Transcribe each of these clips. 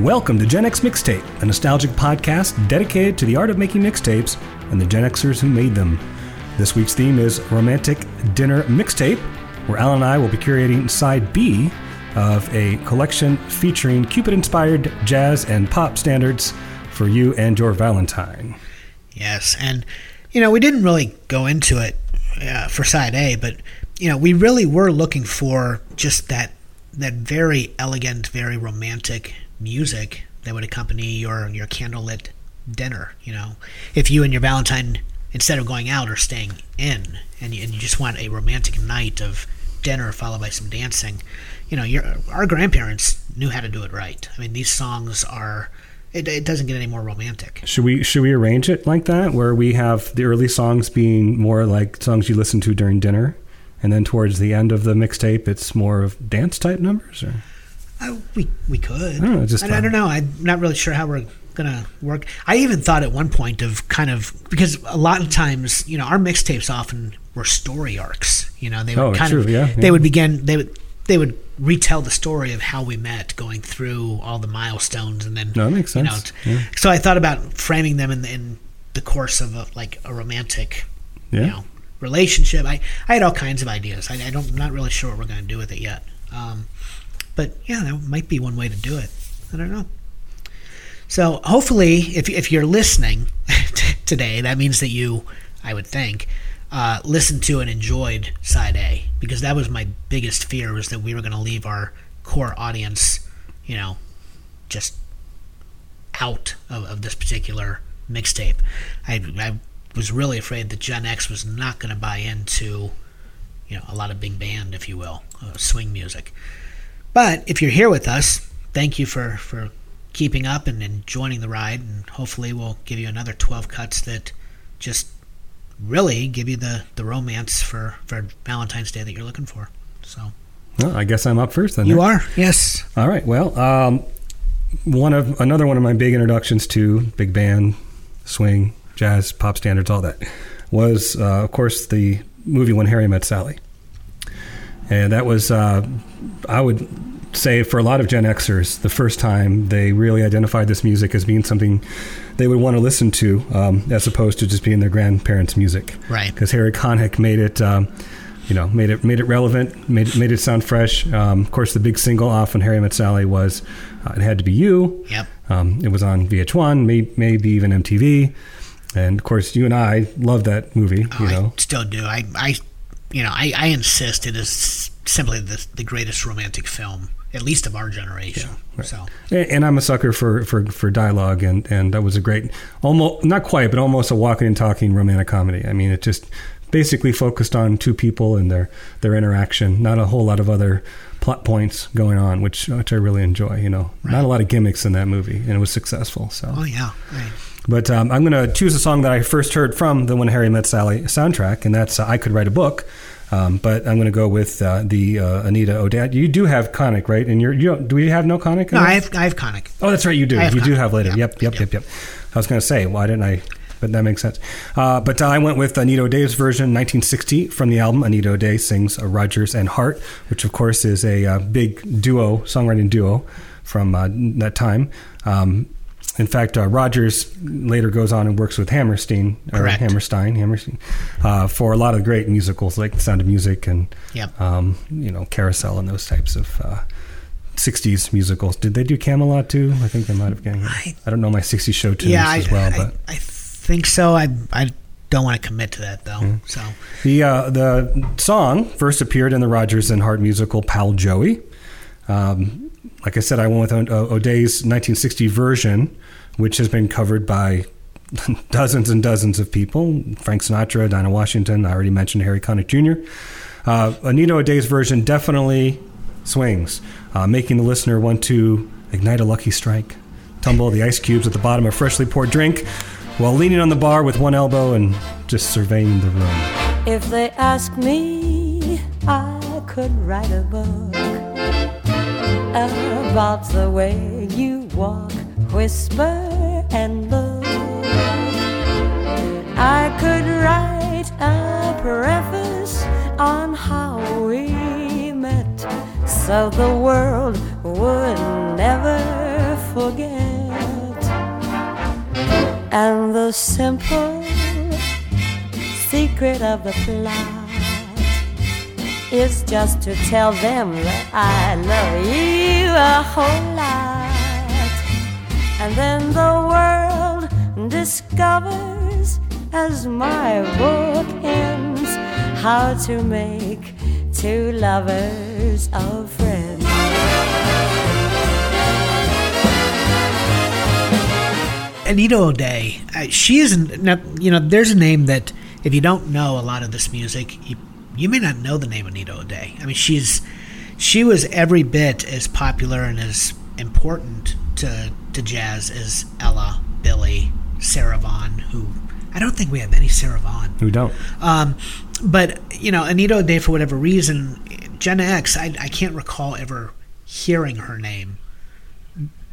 Welcome to Gen X Mixtape, a nostalgic podcast dedicated to the art of making mixtapes and the Gen Xers who made them. This week's theme is Romantic Dinner Mixtape, where Alan and I will be curating side B of a collection featuring Cupid inspired jazz and pop standards for you and your Valentine. Yes, and you know we didn't really go into it uh, for side A, but you know we really were looking for just that that very elegant, very romantic music that would accompany your your candlelit dinner. You know, if you and your Valentine instead of going out are staying in, and you, and you just want a romantic night of dinner followed by some dancing, you know, your our grandparents knew how to do it right. I mean, these songs are. It, it doesn't get any more romantic. Should we should we arrange it like that, where we have the early songs being more like songs you listen to during dinner, and then towards the end of the mixtape, it's more of dance type numbers? Or uh, we we could. I don't know. Just I, I don't know. I'm not really sure how we're gonna work. I even thought at one point of kind of because a lot of times, you know, our mixtapes often were story arcs. You know, they would Oh, kind true, of yeah, yeah. they would begin they would they would retell the story of how we met, going through all the milestones, and then No, that makes you know, sense. Yeah. So I thought about framing them in, in the course of a, like a romantic, yeah. you know, relationship. I, I had all kinds of ideas. I, I don't I'm not really sure what we're going to do with it yet. Um, but yeah, that might be one way to do it. I don't know. So hopefully, if if you're listening today, that means that you, I would think, uh, listened to and enjoyed side A because that was my biggest fear was that we were going to leave our core audience, you know, just out of, of this particular mixtape. I, I was really afraid that Gen X was not going to buy into, you know, a lot of big band, if you will, uh, swing music. But if you're here with us, thank you for, for keeping up and, and joining the ride. And hopefully, we'll give you another 12 cuts that just really give you the, the romance for, for Valentine's Day that you're looking for. So Well, I guess I'm up first then. you are, yes. All right. Well, um, one of another one of my big introductions to big band, swing, jazz, pop standards, all that was, uh, of course, the movie When Harry Met Sally, and that was, uh, I would say, for a lot of Gen Xers, the first time they really identified this music as being something they would want to listen to, um, as opposed to just being their grandparents' music Right. because Harry Connick made it, um, you know, made it made it relevant, made it, made it sound fresh. Um, of course, the big single off when Harry Met Sally was uh, "It Had to Be You." Yep. Um, it was on VH1, may, maybe even MTV, and of course, you and I love that movie. Oh, you know, I still do. I, I you know, I, I insist it is simply the, the greatest romantic film, at least of our generation. right. So and, and I'm a sucker for, for, for dialogue, and, and that was a great, almost not quite, but almost a walking and talking romantic comedy. I mean, it just basically focused on two people and their their interaction, not a whole lot of other plot points going on, which which I really enjoy. You know, not a lot of gimmicks in that movie, and it was successful. So, oh yeah, right. but um, I'm going to choose a song that I first heard from the When Harry Met Sally soundtrack, and that's uh, "I Could Write a Book." Um, but I'm going to go with uh, the uh, Anita O'Day. You do have Connick, right? And you're, you don't, do we have no Connick? No. I have I have Connick. Oh, that's right. You do. You do have later. Yeah. Yep, Yep. yep, yep. I was going to say, why didn't I? But that makes sense. Uh, but I went with Anita O'Day's version, 1960, from the album. Anita O'Day sings uh, Rodgers and Hart, which of course is a uh, big duo, songwriting duo from uh, that time. Um, in fact, uh, Rodgers later goes on and works with Hammerstein, or Correct. Hammerstein, Hammerstein, uh, for a lot of great musicals like The Sound of Music and Yep. um, you know, Carousel and those types of uh, 60s musicals. Did they do Camelot too? I think they might have. Done. I- I don't know my 60s show tunes yeah, I, as well, I, but I think so. I I don't want to commit to that though. So the uh, the song first appeared in the Rodgers and Hart musical Pal Joey. Um, like I said, I went with O'Day's 1960 version, which has been covered by dozens and dozens of people. Frank Sinatra, Dinah Washington. I already mentioned Harry Connick Jr. Uh, Anita O'Day's version definitely swings, uh, making the listener want to ignite a lucky strike, tumble the ice cubes at the bottom of a freshly poured drink, while leaning on the bar with one elbow and just surveying the room. If they ask me, I could write a book about the way you walk, whisper, and look. I could write a preface on how we met so the world would never forget. And the simple secret of the plot is just to tell them that I love you a whole lot. And then the world discovers, as my book ends, how to make two lovers of friends. Anita O'Day, she isn't. Now, you know, there's a name that if you don't know a lot of this music, you you may not know the name Anita O'Day. I mean, she's she was every bit as popular and as important to to jazz as Ella, Billie, Sarah Vaughan, who I don't think we have any Sarah Vaughan. Who don't? Um, but you know, Anita O'Day, for whatever reason, Gen X, I, I can't recall ever hearing her name.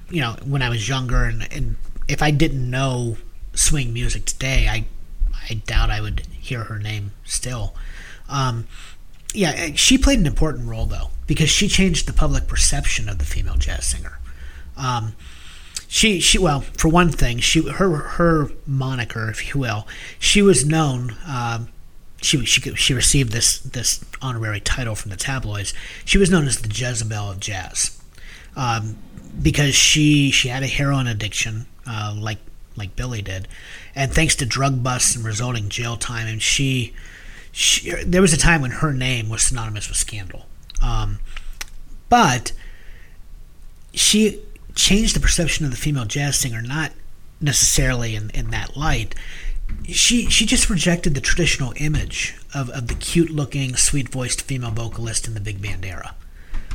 You know, when I was younger, and, and if I didn't know swing music today, I I doubt I would hear her name still. Um, yeah, she played an important role though because she changed the public perception of the female jazz singer. Um, she she well for one thing she her her moniker if you will she was known um, she she she received this this honorary title from the tabloids she was known as the Jezebel of jazz um, because she she had a heroin addiction uh, like like Billie did and thanks to drug busts and resulting jail time and she she, there was a time when her name was synonymous with scandal. Um, but she changed the perception of the female jazz singer, not necessarily in, in that light. She she just rejected the traditional image of, of the cute looking, sweet voiced female vocalist in the big band era.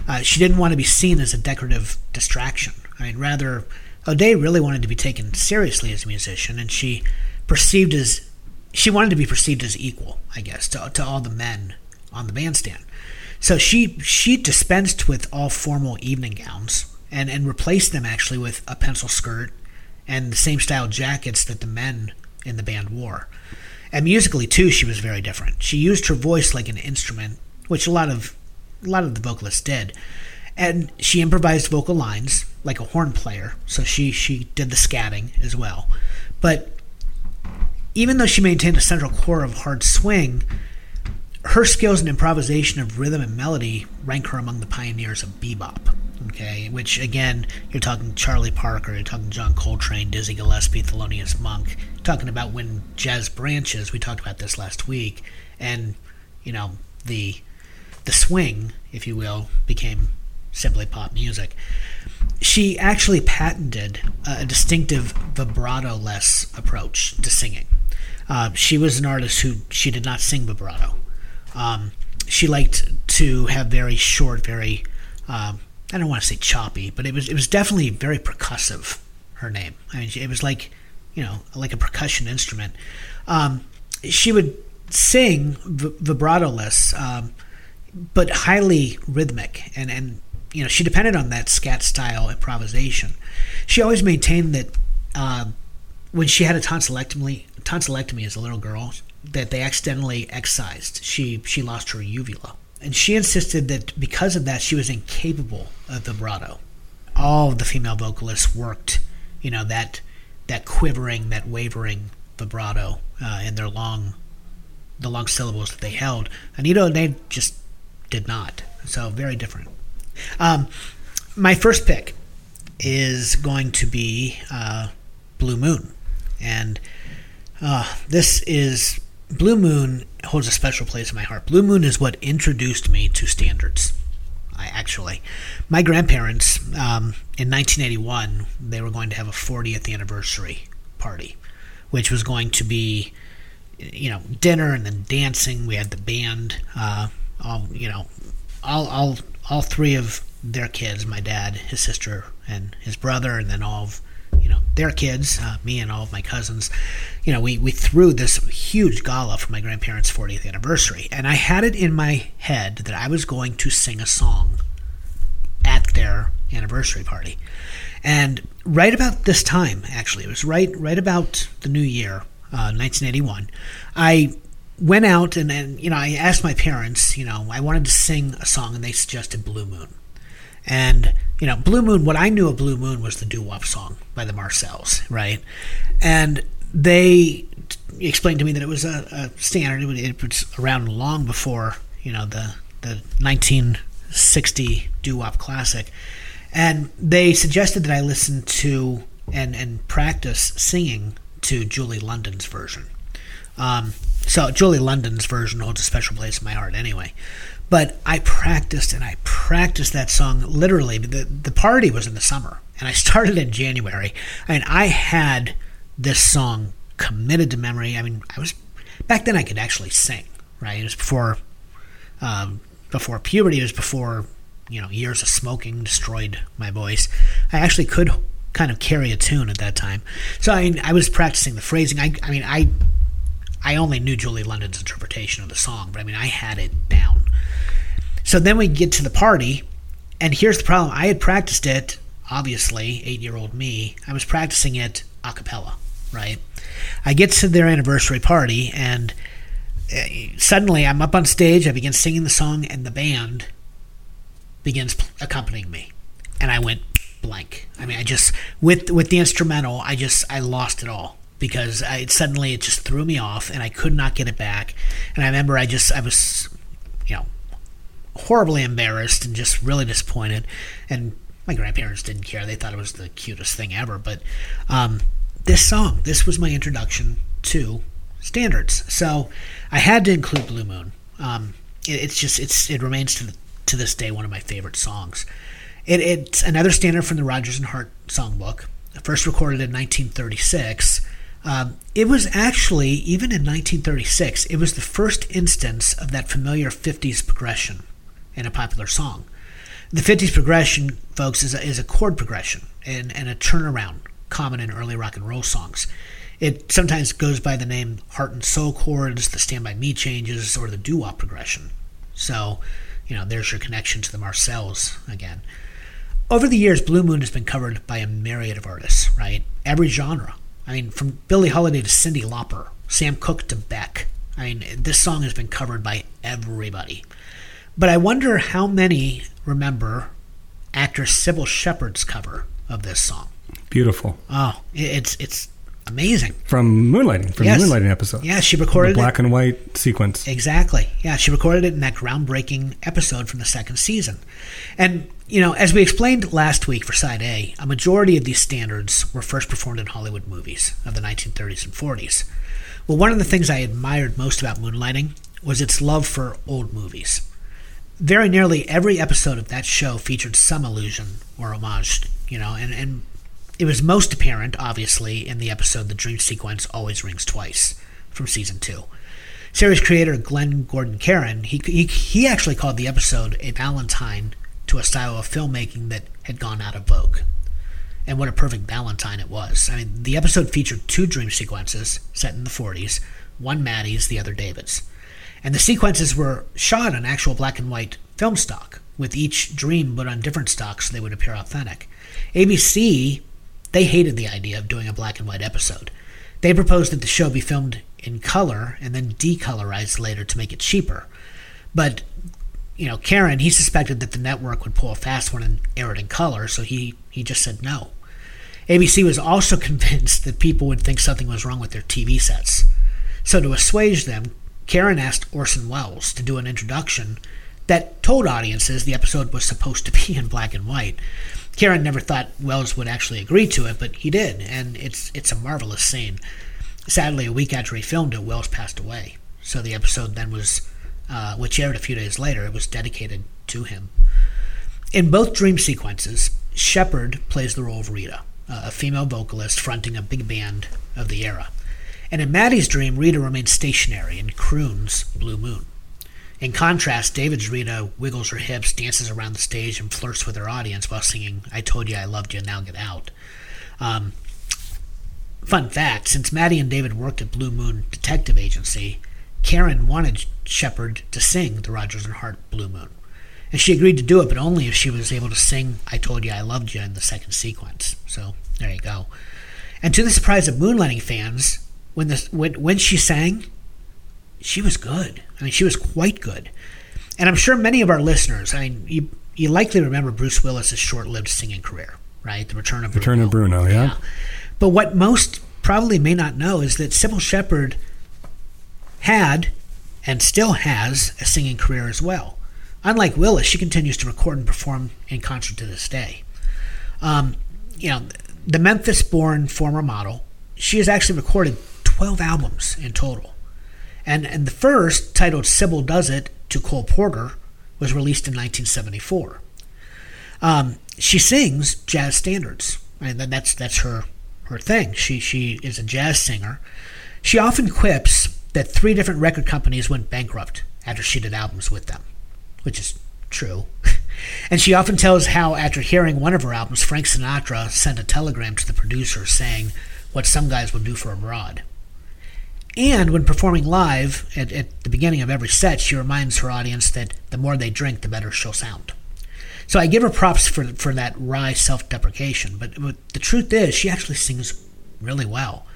Uh, she didn't want to be seen as a decorative distraction. I mean, rather, O'Day really wanted to be taken seriously as a musician, and she perceived as she wanted to be perceived as equal, I guess, to, to all the men on the bandstand. So she she dispensed with all formal evening gowns and, and replaced them actually with a pencil skirt and the same style jackets that the men in the band wore. And musically too, she was very different. She used her voice like an instrument, which a lot of a lot of the vocalists did. And she improvised vocal lines like a horn player, so she she did the scatting as well. But even though she maintained a central core of hard swing, her skills in improvisation of rhythm and melody rank her among the pioneers of bebop. Okay, which again, you're talking Charlie Parker, you're talking John Coltrane, Dizzy Gillespie, Thelonious Monk, talking about when jazz branches. We talked about this last week, and you know the the swing, if you will, became simply pop music. She actually patented a distinctive vibrato-less approach to singing. Uh, she was an artist who she did not sing vibrato. Um, she liked to have very short, very um, I don't want to say choppy, but it was it was definitely very percussive. Her name, I mean, it was like you know like a percussion instrument. Um, she would sing v- vibrato-less, um, but highly rhythmic, and and you know she depended on that scat style improvisation. She always maintained that uh, when she had a tonsillectomy, tonsillectomy as a little girl, that they accidentally excised. She she lost her uvula, and she insisted that because of that, she was incapable of vibrato. All of the female vocalists worked, you know, that that quivering, that wavering vibrato uh, in their long, the long syllables that they held. Anita they just did not. So very different. Um, my first pick is going to be uh, Blue Moon, and uh, this is Blue Moon holds a special place in my heart. Blue Moon is what introduced me to standards. I actually, my grandparents um, in 1981, they were going to have a 40th anniversary party, which was going to be, you know, dinner and then dancing. We had the band, uh, all you know, all all all three of their kids, my dad, his sister, and his brother, and then all of you know their kids, uh, me and all of my cousins. You know, we we threw this huge gala for my grandparents' 40th anniversary, and I had it in my head that I was going to sing a song at their anniversary party. And right about this time, actually, it was right right about the new year, uh, 1981. I went out and, and you know I asked my parents, you know, I wanted to sing a song, and they suggested Blue Moon. And you know, Blue Moon, what I knew of Blue Moon was the doo wop song by the Marcels, right? And they explained to me that it was a, a standard. It was around long before, you know, the, the 1960 doo wop classic. And they suggested that I listen to and, and practice singing to Julie London's version. Um, so Julie London's version holds a special place in my heart anyway. But I practiced and I practiced that song literally. The, the party was in the summer and I started in January. I mean, I had this song committed to memory. I mean, I was back then I could actually sing, right? It was before um, before puberty. It was before you know years of smoking destroyed my voice. I actually could kind of carry a tune at that time. So I mean, I was practicing the phrasing. I, I mean, I I only knew Julie London's interpretation of the song, but I mean, I had it down. So then we get to the party, and here's the problem: I had practiced it. Obviously, eight-year-old me, I was practicing it a cappella, right? I get to their anniversary party, and uh, suddenly I'm up on stage. I begin singing the song, and the band begins accompanying me, and I went blank. I mean, I just with with the instrumental, I just I lost it all because I, suddenly it just threw me off, and I could not get it back. And I remember I just I was, you know, horribly embarrassed and just really disappointed. And my grandparents didn't care; they thought it was the cutest thing ever. But um, this song, this was my introduction to standards, so I had to include Blue Moon. Um, it, it's just it's it remains to to this day one of my favorite songs. It, it's another standard from the Rodgers and Hart songbook, first recorded in 1936. Um, it was actually, even in 1936, it was the first instance of that familiar 50s progression in a popular song. The 50s progression, folks, is a, is a chord progression and, and a turnaround common in early rock and roll songs. It sometimes goes by the name heart and soul chords, the Stand By Me changes, or the doo wop progression. So, you know, there's your connection to the Marcels again. Over the years, Blue Moon has been covered by a myriad of artists, right? Every genre. I mean, from Billie Holiday to Cyndi Lauper, Sam Cooke to Beck. I mean, this song has been covered by everybody. But I wonder how many remember actress Cybill Shepherd's cover of this song. Beautiful. Oh, it's it's amazing. From Moonlighting, from Yes. the Moonlighting episode. Yeah, she recorded The black it. and white sequence. Exactly. Yeah, she recorded it in that groundbreaking episode from the second season. And, you know, as we explained last week for Side A, a majority of these standards were first performed in Hollywood movies of the 1930s and 40s. Well, one of the things I admired most about Moonlighting was its love for old movies. Very nearly every episode of that show featured some allusion or homage, you know, and, and it was most apparent, obviously, in the episode The Dream Sequence Always Rings Twice from season two. Series creator Glenn Gordon Caron, he, he, he actually called the episode a Valentine to a style of filmmaking that had gone out of vogue. And what a perfect Valentine it was. I mean, the episode featured two dream sequences set in the 40s, one Maddie's, the other David's. And the sequences were shot on actual black and white film stock, with each dream put on different stock so they would appear authentic. ABC, they hated the idea of doing a black and white episode. They proposed that the show be filmed in color and then decolorized later to make it cheaper. But, you know, Caron, he suspected that the network would pull a fast one and air it in color, so he, he just said no. ABC was also convinced that people would think something was wrong with their TV sets. So, to assuage them, Caron asked Orson Welles to do an introduction that told audiences the episode was supposed to be in black and white. Caron never thought Welles would actually agree to it, but he did, and it's it's a marvelous scene. Sadly, a week after he filmed it, Welles passed away. So the episode then was, uh, which aired a few days later, it was dedicated to him. In both dream sequences, Shepherd plays the role of Rita, a female vocalist fronting a big band of the era. And in Maddie's dream, Rita remains stationary and croons Blue Moon. In contrast, David's Rita wiggles her hips, dances around the stage, and flirts with her audience while singing, I Told You I Loved You, Now Get Out. Um, fun fact since Maddie and David worked at Blue Moon Detective Agency, Caron wanted Shepherd to sing the Rodgers and Hart Blue Moon. And she agreed to do it, but only if she was able to sing I Told You I Loved You in the second sequence. So there you go. And to the surprise of Moonlighting fans, when, the, when, when she sang, she was good. I mean, she was quite good. And I'm sure many of our listeners, I mean, you you likely remember Bruce Willis's short-lived singing career, right? The Return of Return Bruno. of Bruno, yeah. But what most probably may not know is that Cybill Shepherd had and still has a singing career as well. Unlike Willis, she continues to record and perform in concert to this day. Um, you know, the Memphis-born former model, she has actually recorded 12 albums in total. And, and the first, titled Cybill Does It to Cole Porter, was released in 1974. Um, she sings jazz standards, and that's that's her her thing. She she is a jazz singer. She often quips that three different record companies went bankrupt after she did albums with them, which is true. and she often tells how after hearing one of her albums, Frank Sinatra sent a telegram to the producer saying what some guys would do for a broad. And when performing live at, at the beginning of every set, she reminds her audience that the more they drink, the better she'll sound. So I give her props for for that wry self-deprecation, but, but the truth is, she actually sings really well.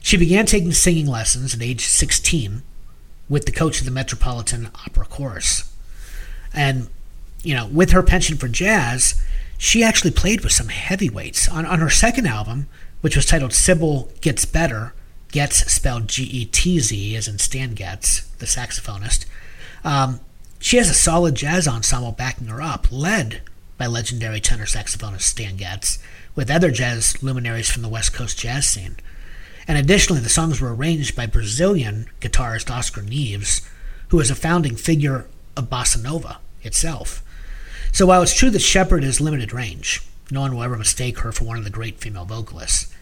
She began taking singing lessons at age 16 with the coach of the Metropolitan Opera Chorus. And, you know, with her penchant for jazz, she actually played with some heavyweights. On, on her second album, which was titled Cybill Getz Better, Getz spelled G E T Z, as in Stan Getz, the saxophonist, um, she has a solid jazz ensemble backing her up, led by legendary tenor saxophonist Stan Getz, with other jazz luminaries from the West Coast jazz scene. And additionally, the songs were arranged by Brazilian guitarist Oscar Neves, who is a founding figure of bossa nova itself. So while it's true that Shepherd has limited range, no one will ever mistake her for one of the great female vocalists.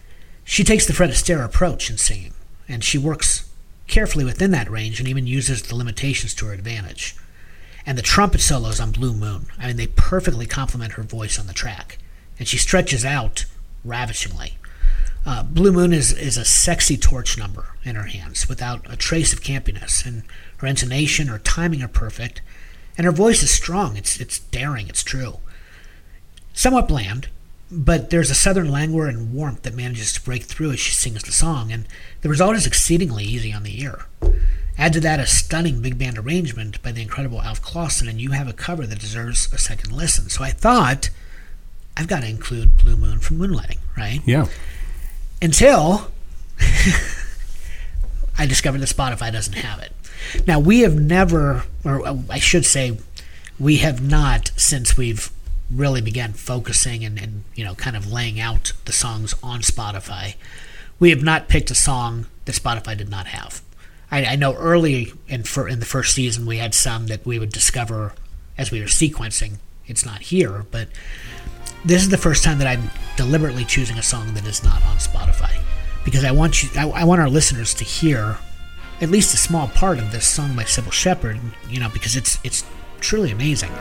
She takes the Fred Astaire approach in singing, and she works carefully within that range and even uses the limitations to her advantage. And the trumpet solos on Blue Moon, I mean, they perfectly complement her voice on the track, and she stretches out ravishingly. Uh, Blue Moon is, is a sexy torch number in her hands without a trace of campiness, and her intonation, her timing are perfect, and her voice is strong. It's, it's daring, it's true. Somewhat bland, but there's a southern languor and warmth that manages to break through as she sings the song, and the result is exceedingly easy on the ear. Add to that a stunning big band arrangement by the incredible Alf Clausen, and you have a cover that deserves a second listen. So I thought, I've got to include Blue Moon from Moonlighting, right? Yeah. Until I discovered that Spotify doesn't have it. Now, we have never, or uh, I should say, we have not since we've really began focusing and, and you know kind of laying out the songs on Spotify. We have not picked a song that Spotify did not have. I, I know early in for in the first season we had some that we would discover as we were sequencing. It's not here, but this is the first time that I'm deliberately choosing a song that is not on Spotify because I want you, I, I want our listeners to hear at least a small part of this song by Cybill Shepherd. You know, because it's it's truly amazing.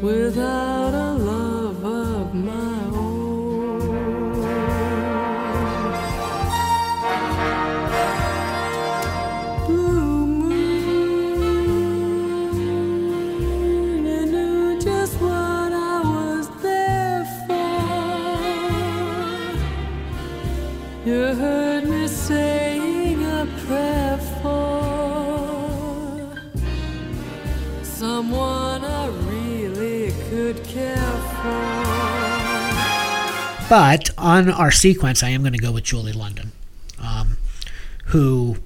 Without a But on our sequence, I am going to go with Julie London, um, who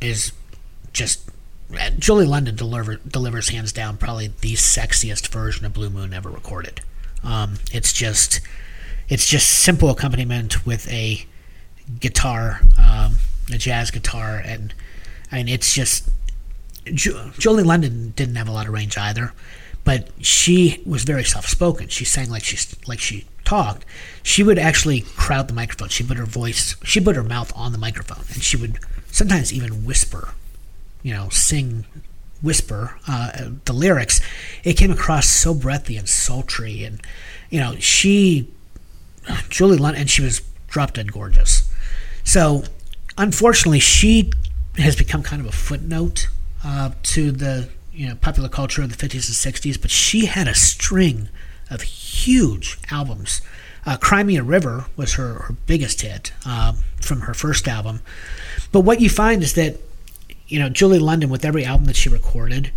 is just Julie London deliver, delivers hands down probably the sexiest version of Blue Moon ever recorded. Um, it's just it's just simple accompaniment with a guitar, um, a jazz guitar, and mean it's just Ju- Julie London didn't have a lot of range either, but she was very soft-spoken. She sang like she like she talked. She would actually crowd the microphone. She put her voice, she put her mouth on the microphone, and she would sometimes even whisper, you know, sing, whisper uh, the lyrics. It came across so breathy and sultry, and you know, she, Julie London, and she was drop dead gorgeous. So, unfortunately, she has become kind of a footnote uh, to the you know popular culture of the 50s and 60s, but she had a string of huge albums. Uh, Cry Me a River was her, her biggest hit uh, from her first album. But what you find is that, you know, Julie London, with every album that she recorded,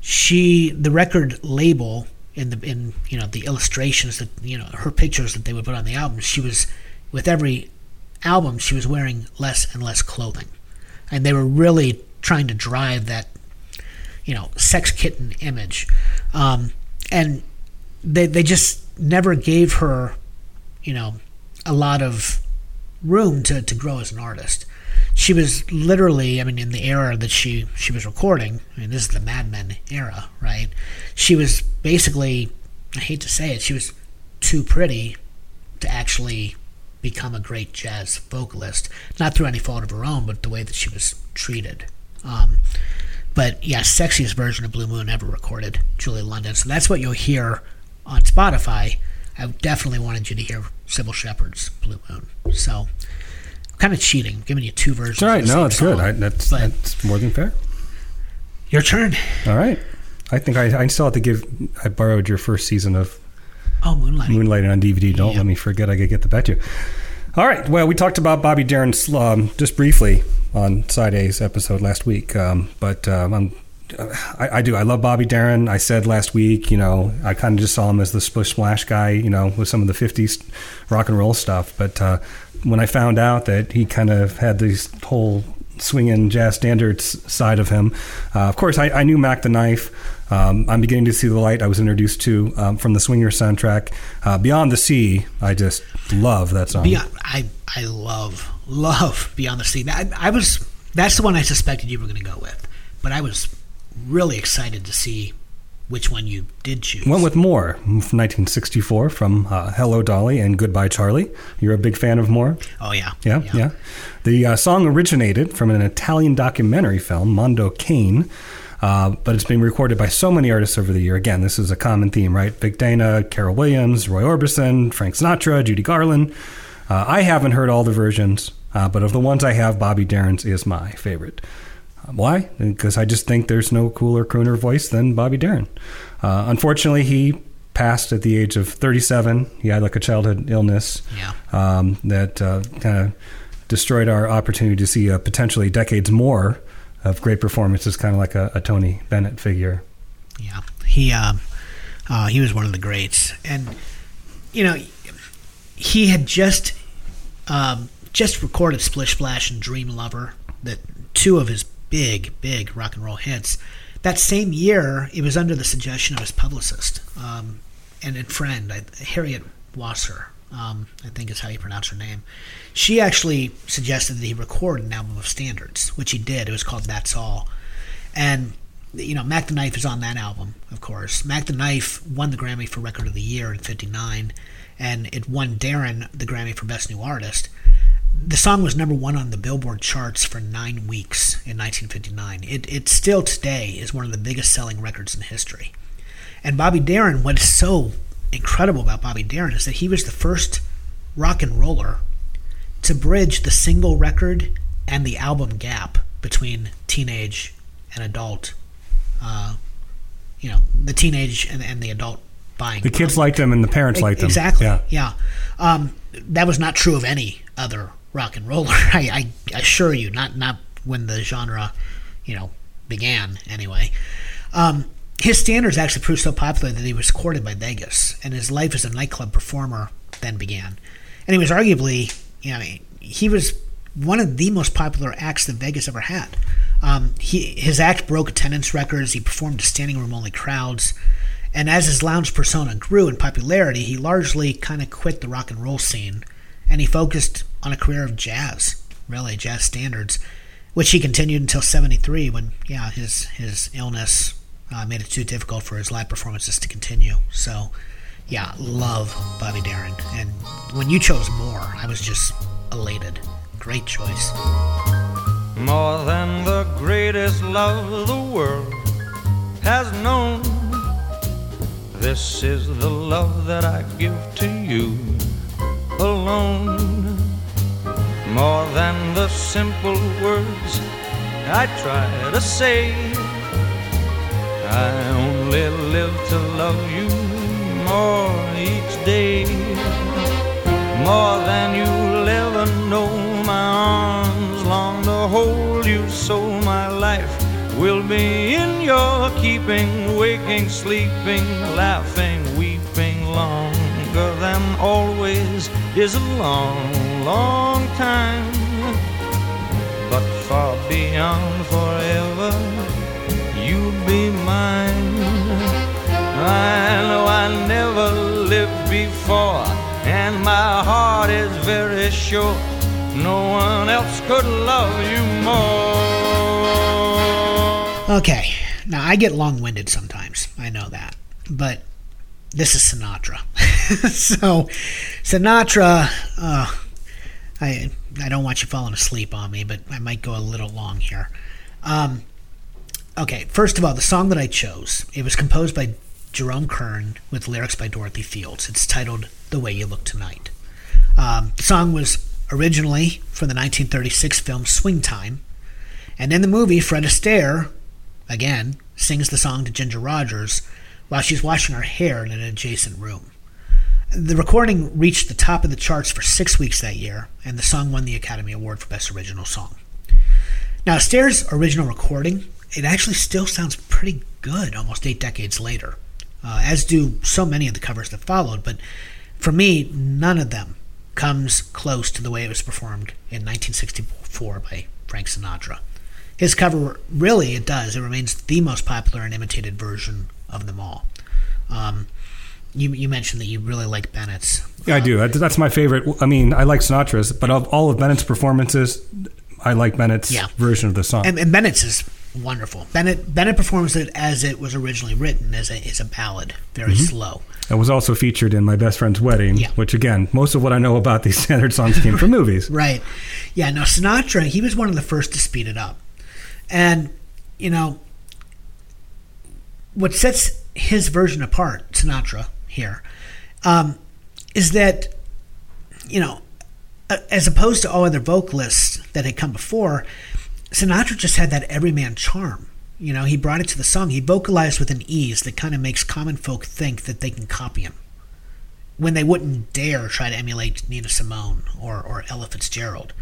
she the record label in the in you know the illustrations that you know her pictures that they would put on the album, she was with every album she was wearing less and less clothing, and they were really trying to drive that you know sex kitten image, um, and they they just never gave her you know a lot of room to, to grow as an artist. She was literally, I mean, in the era that she, she was recording, I mean, this is the Mad Men era, right? She was basically, I hate to say it, she was too pretty to actually become a great jazz vocalist. Not through any fault of her own, but the way that she was treated. Um, but yeah, sexiest version of Blue Moon ever recorded, Julie London. So that's what you'll hear on Spotify. I definitely wanted you to hear Cybill Shepherd's Blue Moon. So kind of cheating, I'm giving you two versions. It's all right. No, it's good. I, that's that's more than fair. Your turn. All right. I think I, I still have to give. I borrowed your first season of Oh, Moonlighting. Moonlighting on DVD. Don't Yeah. let me forget. I gotta get the back to you. All right. Well, we talked about Bobby Darin um, just briefly on A's episode last week, um, but um, I'm. I, I do. I love Bobby Darin. I said last week, you know, I kind of just saw him as the splish splash guy, you know, with some of the '50s rock and roll stuff. But uh, when I found out that he kind of had these whole swinging jazz standards side of him, uh, of course, I, I knew Mac the Knife. Um, I'm beginning to see the light. I was introduced to um, from the Swinger soundtrack, uh, Beyond the Sea. I just love that song. Beyond, I I love love Beyond the Sea. I, I was that's the one I suspected you were going to go with, but I was really excited to see which one you did choose. Went with More from 1964 from uh, Hello Dolly and Goodbye Charlie. You're a big fan of More? oh yeah, Yeah, yeah. The uh, song originated from an Italian documentary film, Mondo Cane, uh, but it's been recorded by so many artists over the year. Again, this is a common theme, right? Vic Dana, Carol Williams, Roy Orbison, Frank Sinatra, Judy Garland. Uh, I haven't heard all the versions, uh, but of the ones I have, Bobby Darin's is my favorite. Uh, Why? Because I just think there's no cooler crooner voice than Bobby Darin. Uh, unfortunately, he passed at the age of 37. He had like a childhood illness Yeah. um, that uh, kind of destroyed our opportunity to see uh, potentially decades more of great performances, kind of like a, a Tony Bennett figure. Yeah, he um, uh, he was one of the greats, and you know, he had just um, just recorded Splish Splash and Dream Lover, that two of his big big rock and roll hits. That same year, it was under the suggestion of his publicist um, and a friend, Harriet Wasser. Um, I think is how you pronounce her name. She actually suggested that he record an album of standards, which he did. It was called That's All. And you know, Mac the Knife is on that album, of course. Mac the Knife won the Grammy for Record of the Year in '59, and it won Darin the Grammy for Best New Artist. The song was number one on the Billboard charts for nine weeks in 1959. It, it still today is one of the biggest selling records in history. And Bobby Darin, what is so incredible about Bobby Darin is that he was the first rock and roller to bridge the single record and the album gap between teenage and adult. Uh, you know, the teenage and, and the adult buying. The kids liked them and the parents liked them. Exactly. Yeah. Yeah. Um, that was not true of any other rock and roller. I, I assure you, not not when the genre, you know, began. Anyway, um, his standards actually proved so popular that he was courted by Vegas, and his life as a nightclub performer then began. And he was arguably, you know, he was one of the most popular acts that Vegas ever had. Um, he his act broke attendance records. He performed to standing room only crowds. And as his lounge persona grew in popularity, he largely kind of quit the rock and roll scene and he focused on a career of jazz, really, jazz standards, which he continued until 73 when, yeah, his, his illness uh, made it too difficult for his live performances to continue. So, yeah, love Bobby Darin. And when you chose more, I was just elated. Great choice. more than the greatest love the world has known. This is the love that I give to you alone. More than the simple words I try to say I only live to love you more each day. More than you'll ever know. My arms long to hold you, so my life will be in your keeping. Waking, sleeping, laughing, weeping longer than always is long, long time. But far beyond forever, you'll be mine. I know I never lived before, and my heart is very sure no one else could love you more. Okay, now I get long winded sometimes. I know that. But this is Sinatra. so, Sinatra, uh, I, I don't want you falling asleep on me, but I might go a little long here. Um, okay, first of all, the song that I chose, it was composed by Jerome Kern with lyrics by Dorothy Fields. It's titled The Way You Look Tonight. Um, the song was originally from the 1936 film Swing Time, and in the movie, Fred Astaire, again, sings the song to Ginger Rogers while she's washing her hair in an adjacent room. The recording reached the top of the charts for six weeks that year, and the song won the Academy Award for Best Original Song. Now, Astaire's original recording, it actually still sounds pretty good almost eight decades later, uh, as do so many of the covers that followed, but for me, none of them comes close to the way it was performed in 1964 by Frank Sinatra. His cover, really, it does. It remains the most popular and imitated version of them all. Um, you, you mentioned that you really like Bennett's. Yeah, I do. Um, that's my favorite. I mean, I like Sinatra's, but of all of Bennett's performances, I like Bennett's Yeah. version of the song. And, and Bennett's is wonderful. Bennett Bennett performs it as it was originally written, as a, as a ballad, very mm-hmm. slow. It was also featured in my best friend's wedding, Yeah. which again, most of what I know about these standard songs came from movies. Right. Yeah, now Sinatra, he was one of the first to speed it up. And, you know, what sets his version apart, Sinatra here, um, is that, you know, as opposed to all other vocalists that had come before, Sinatra just had that everyman charm. You know, he brought it to the song. He vocalized with an ease that kind of makes common folk think that they can copy him when they wouldn't dare try to emulate Nina Simone or, or Ella Fitzgerald.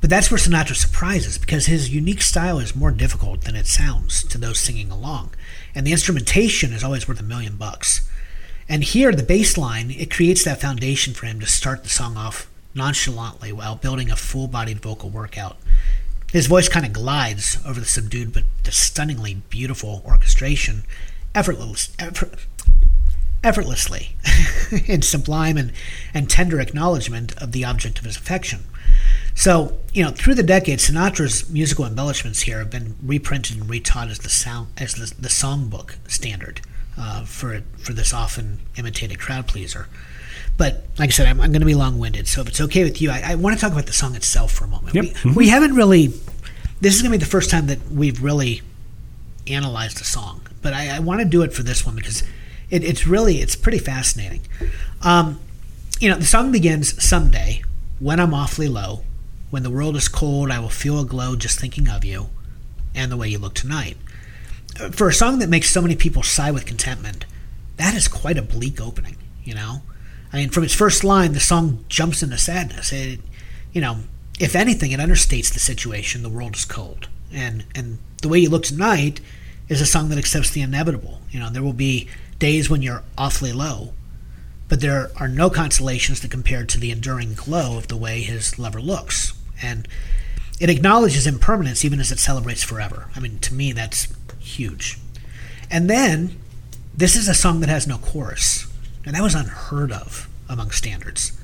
But that's where Sinatra surprises because his unique style is more difficult than it sounds to those singing along. And the instrumentation is always worth a million bucks. And here, the bass line, it creates that foundation for him to start the song off nonchalantly while building a full bodied vocal workout. His voice kind of glides over the subdued but stunningly beautiful orchestration, effortless, effort, effortlessly, in sublime and, and tender acknowledgement of the object of his affection. So, you know, through the decades, Sinatra's musical embellishments here have been reprinted and retaught as the sound as the, the songbook standard uh, for for this often imitated crowd pleaser. But like I said, I'm, I'm going to be long winded. So if it's okay with you, I, I want to talk about the song itself for a moment. Yep. We, Mhm. we haven't really. This is going to be the first time that we've really analyzed a song, but I, I want to do it for this one because it, it's really it's pretty fascinating. Um, you know, the song begins someday when I'm awfully low, when the world is cold, I will feel a glow just thinking of you, and the way you look tonight. For a song that makes so many people sigh with contentment, that is quite a bleak opening. You know, I mean, from its first line, the song jumps into sadness. It, you know, if anything, it understates the situation. The world is cold, and and the way you look tonight is a song that accepts the inevitable. You know, there will be days when you're awfully low, but there are no consolations to compare to the enduring glow of the way his lover looks. And it acknowledges impermanence even as it celebrates forever. I mean, to me, that's huge. And then, this is a song that has no chorus. And that was unheard of among standards.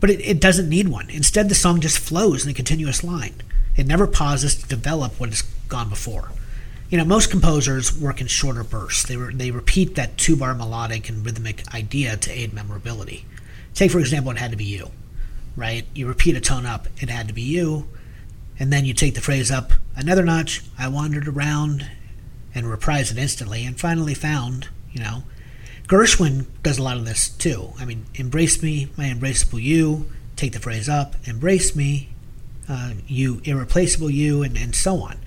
But it, it doesn't need one. Instead, the song just flows in a continuous line. It never pauses to develop what has gone before. You know, most composers work in shorter bursts. They, re- they repeat that two bar melodic and rhythmic idea to aid memorability. Take, for example, It Had to Be You, right? You repeat a tone up, It Had to Be You, and then you take the phrase up another notch, I wandered around, and reprise it instantly, and finally found, you know. Gershwin does a lot of this too. I mean, embrace me, my embraceable you, take the phrase up, embrace me, uh, you irreplaceable you, and, and so on.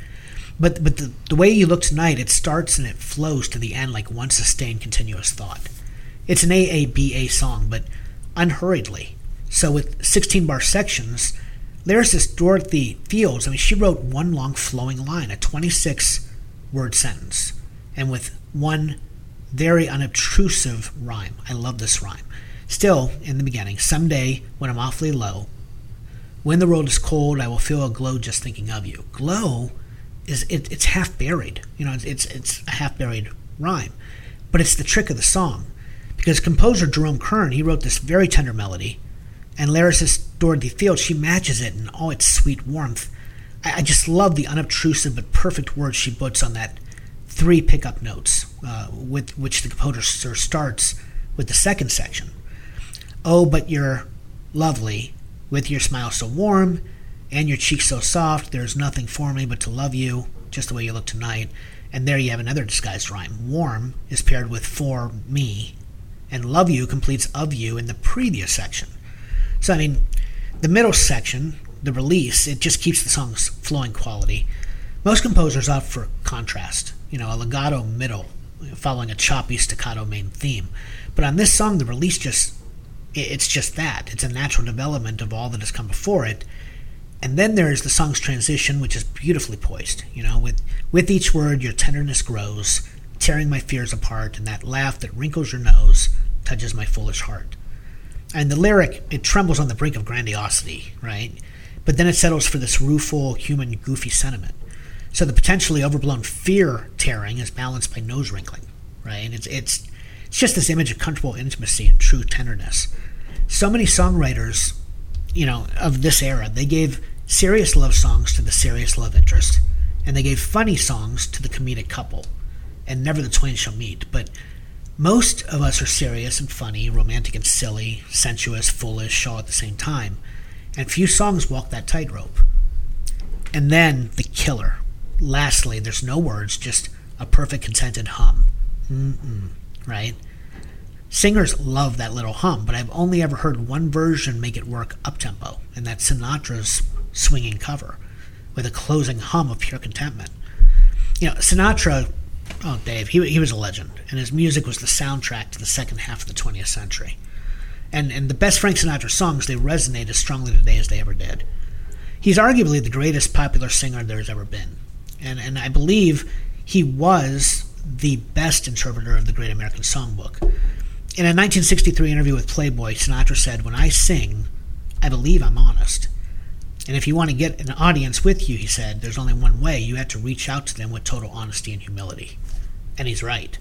But but the, the way you look tonight, it starts and it flows to the end like one sustained continuous thought. It's an AABA song, but unhurriedly. So with 16 bar sections, lyricist Dorothy Fields, I mean, she wrote one long flowing line, a 26 word sentence, and with one very unobtrusive rhyme. I love this rhyme. Still, in the beginning, someday when I'm awfully low, when the world is cold, I will feel a glow just thinking of you. Glow is it, it's half buried. You know, it's, it's it's a half buried rhyme, but it's the trick of the song, because composer Jerome Kern he wrote this very tender melody, and lyricist Dorothy Fields she matches it in all its sweet warmth. I, I just love the unobtrusive but perfect words she puts on that three pickup notes, uh, with which the composer starts with the second section. Oh, but you're lovely, with your smile so warm and your cheeks so soft, there's nothing for me but to love you, just the way you look tonight. And there you have another disguised rhyme. Warm is paired with for me, and love you completes of you in the previous section. So, I mean, the middle section, the release, it just keeps the song's flowing quality. Most composers opt for contrast, you know, a legato middle following a choppy staccato main theme. But on this song, the release just, it's just that. It's a natural development of all that has come before it and then there's the song's transition, which is beautifully poised. You know, with with each word, your tenderness grows, tearing my fears apart, and that laugh that wrinkles your nose touches my foolish heart. And the lyric, it trembles on the brink of grandiosity, right? But then it settles for this rueful, human, goofy sentiment. So the potentially overblown fear tearing is balanced by nose wrinkling, right? And it's it's it's just this image of comfortable intimacy and true tenderness. So many songwriters, you know, of this era, they gave serious love songs to the serious love interest, and they gave funny songs to the comedic couple, and never the twain shall meet. But most of us are serious and funny, romantic and silly, sensuous, foolish, all at the same time, and few songs walk that tightrope. And then the killer. Lastly, there's no words, just a perfect contented hum. Mm-mm, right? Singers love that little hum, but I've only ever heard one version make it work up tempo, and that's Sinatra's swinging cover with a closing hum of pure contentment. You know, Sinatra, oh, Dave, he, he was a legend, and his music was the soundtrack to the second half of the 20th century. And, and the best Frank Sinatra songs, they resonate as strongly today as they ever did. He's arguably the greatest popular singer there's ever been. And, and I believe he was the best interpreter of the Great American Songbook. In a 1963 interview with Playboy, Sinatra said, When I sing, I believe I'm honest. And if you want to get an audience with you, he said, there's only one way. You have to reach out to them with total honesty and humility. And he's right.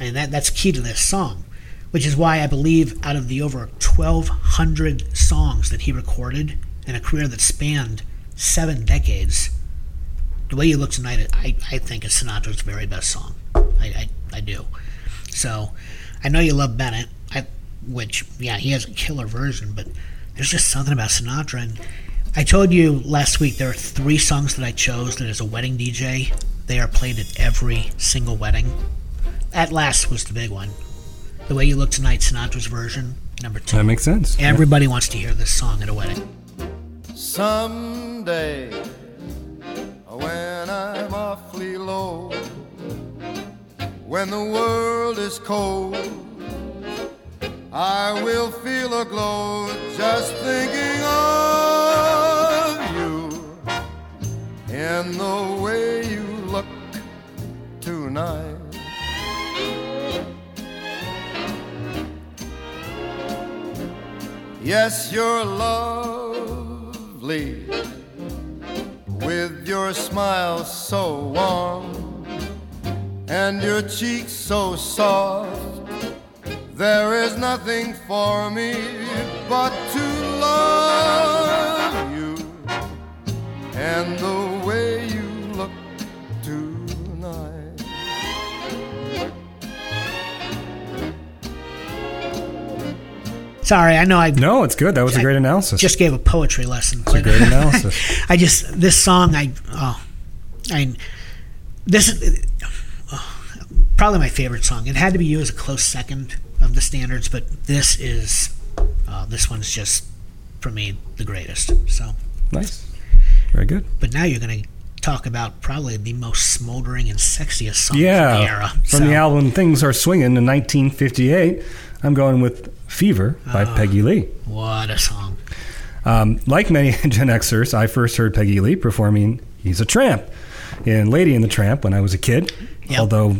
And that, that's key to this song, which is why I believe out of the over 1,200 songs that he recorded in a career that spanned seven decades, The Way You Look Tonight, I, I think is Sinatra's very best song. I, I, I do. So I know you love Bennett, I, which, yeah, he has a killer version, but there's just something about Sinatra. And I told you last week there are three songs that I chose that as a wedding DJ, they are played at every single wedding. At Last was the big one. The Way You Look Tonight, Sinatra's version, number two. That makes sense. Everybody wants to hear this song at a wedding. Someday, when I'm awfully low, when the world is cold, I will feel a glow just thinking of you and the way you look tonight. Yes, you're lovely with your smile so warm and your cheeks so soft. There is nothing for me but to love you and the Sorry, I know I No, it's good. That was a great analysis. just gave a poetry lesson. It's a great analysis. I just this song I oh I this is oh, probably my favorite song. It had to be you as a close second of the standards, but this is uh, this one's just for me the greatest. So, nice. Very good. but now you're gonna talk about probably the most smoldering and sexiest song Yeah, from the era. from So, the album "Things Are Swinging" in 1958. I'm going with "Fever" by Ah. Peggy Lee. What a song. Um, like many Gen Xers, I first heard Peggy Lee performing "He's a Tramp" in "Lady and the Tramp" when I was a kid. Yep. Although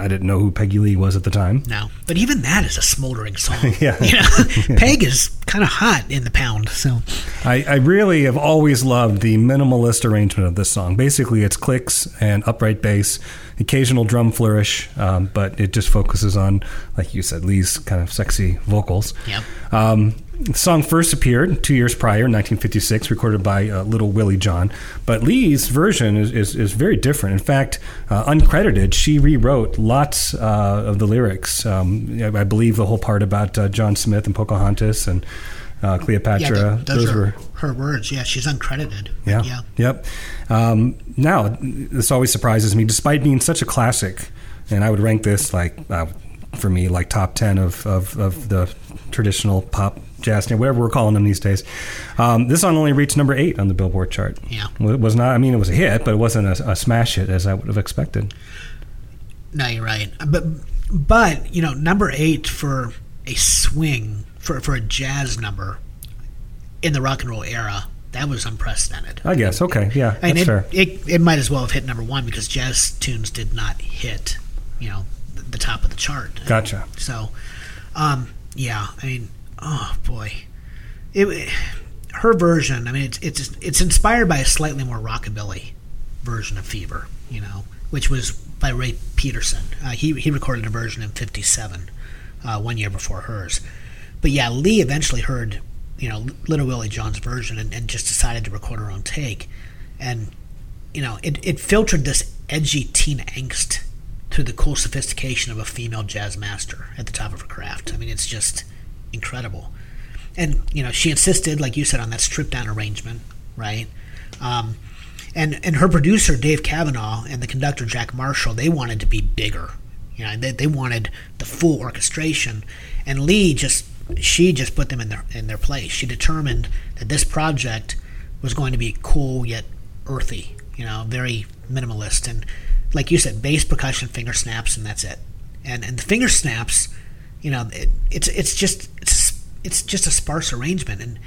I didn't know who Peggy Lee was at the time. No, but even that is a smoldering song. Yeah. You know, Peg is kind of hot in the pound. So I, I really have always loved the minimalist arrangement of this song. Basically, it's clicks and upright bass, occasional drum flourish, um, but it just focuses on, like you said, Lee's kind of sexy vocals. Yep. Um, the song first appeared two years prior, in 1956, recorded by uh, Little Willie John. But Lee's version is, is, is very different. In fact, uh, uncredited, she rewrote lots uh, of the lyrics. Um, I I believe the whole part about uh, John Smith and Pocahontas and uh, Cleopatra. yeah, th- those, were her words. Yeah, she's uncredited. yeah. yeah. Yep. Um, now, this always surprises me, despite being such a classic, and I would rank this like uh, for me like top ten of, of, of the traditional pop jazz, whatever we're calling them these days. Um, this song only reached number eight on the Billboard chart. Yeah. It was not. I mean, it was a hit, but it wasn't a, a smash hit as I would have expected. No, you're right. But but you know, number eight for a swing for for a jazz number in the rock and roll era, that was unprecedented. I guess. Okay. Yeah. I mean, that's it, fair. it it might as well have hit number one because jazz tunes did not hit, you know, the, top of the chart. Gotcha. So, um, yeah, I mean, oh boy, it her version. I mean, it's it's it's inspired by a slightly more rockabilly version of Fever, you know, which was by Ray Peterson. Uh, he he recorded a version in '57, uh, one year before hers. But yeah, Lee eventually heard, you know, Little Willie John's version and, and just decided to record her own take, and you know, it, it filtered this edgy teen angst through the cool sophistication of a female jazz master at the top of her craft. I mean, it's just incredible. And, you know, she insisted, like you said, on that stripped down arrangement, right? Um, and, and her producer, Dave Cavanaugh, and the conductor, Jack Marshall, they wanted to be bigger. You know, they, they wanted the full orchestration. And Lee just, she just put them in their, in their place. She determined that this project was going to be cool yet earthy, you know, very minimalist. And like you said, bass percussion, finger snaps, and that's it. And and the finger snaps, you know, it, it's it's just it's it's just a sparse arrangement and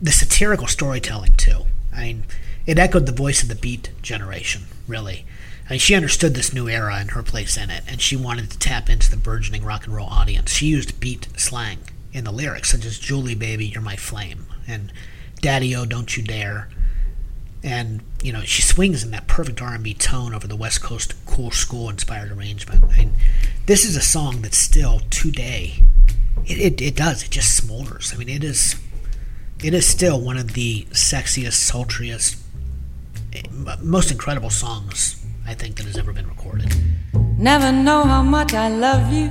the satirical storytelling too. I mean, it echoed the voice of the Beat generation, really. I mean, she understood this new era and her place in it, and she wanted to tap into the burgeoning rock and roll audience. She used beat slang in the lyrics, such as "Julie, baby, you're my flame," and "Daddy, oh, don't you dare." and you know she swings in that perfect R&B tone over the West Coast cool school inspired arrangement. Mean, this is a song that still today it, it, it does it just smolders. I mean, it is it is still one of the sexiest, sultriest, eh, most incredible songs I think that has ever been recorded. Never know how much I love you.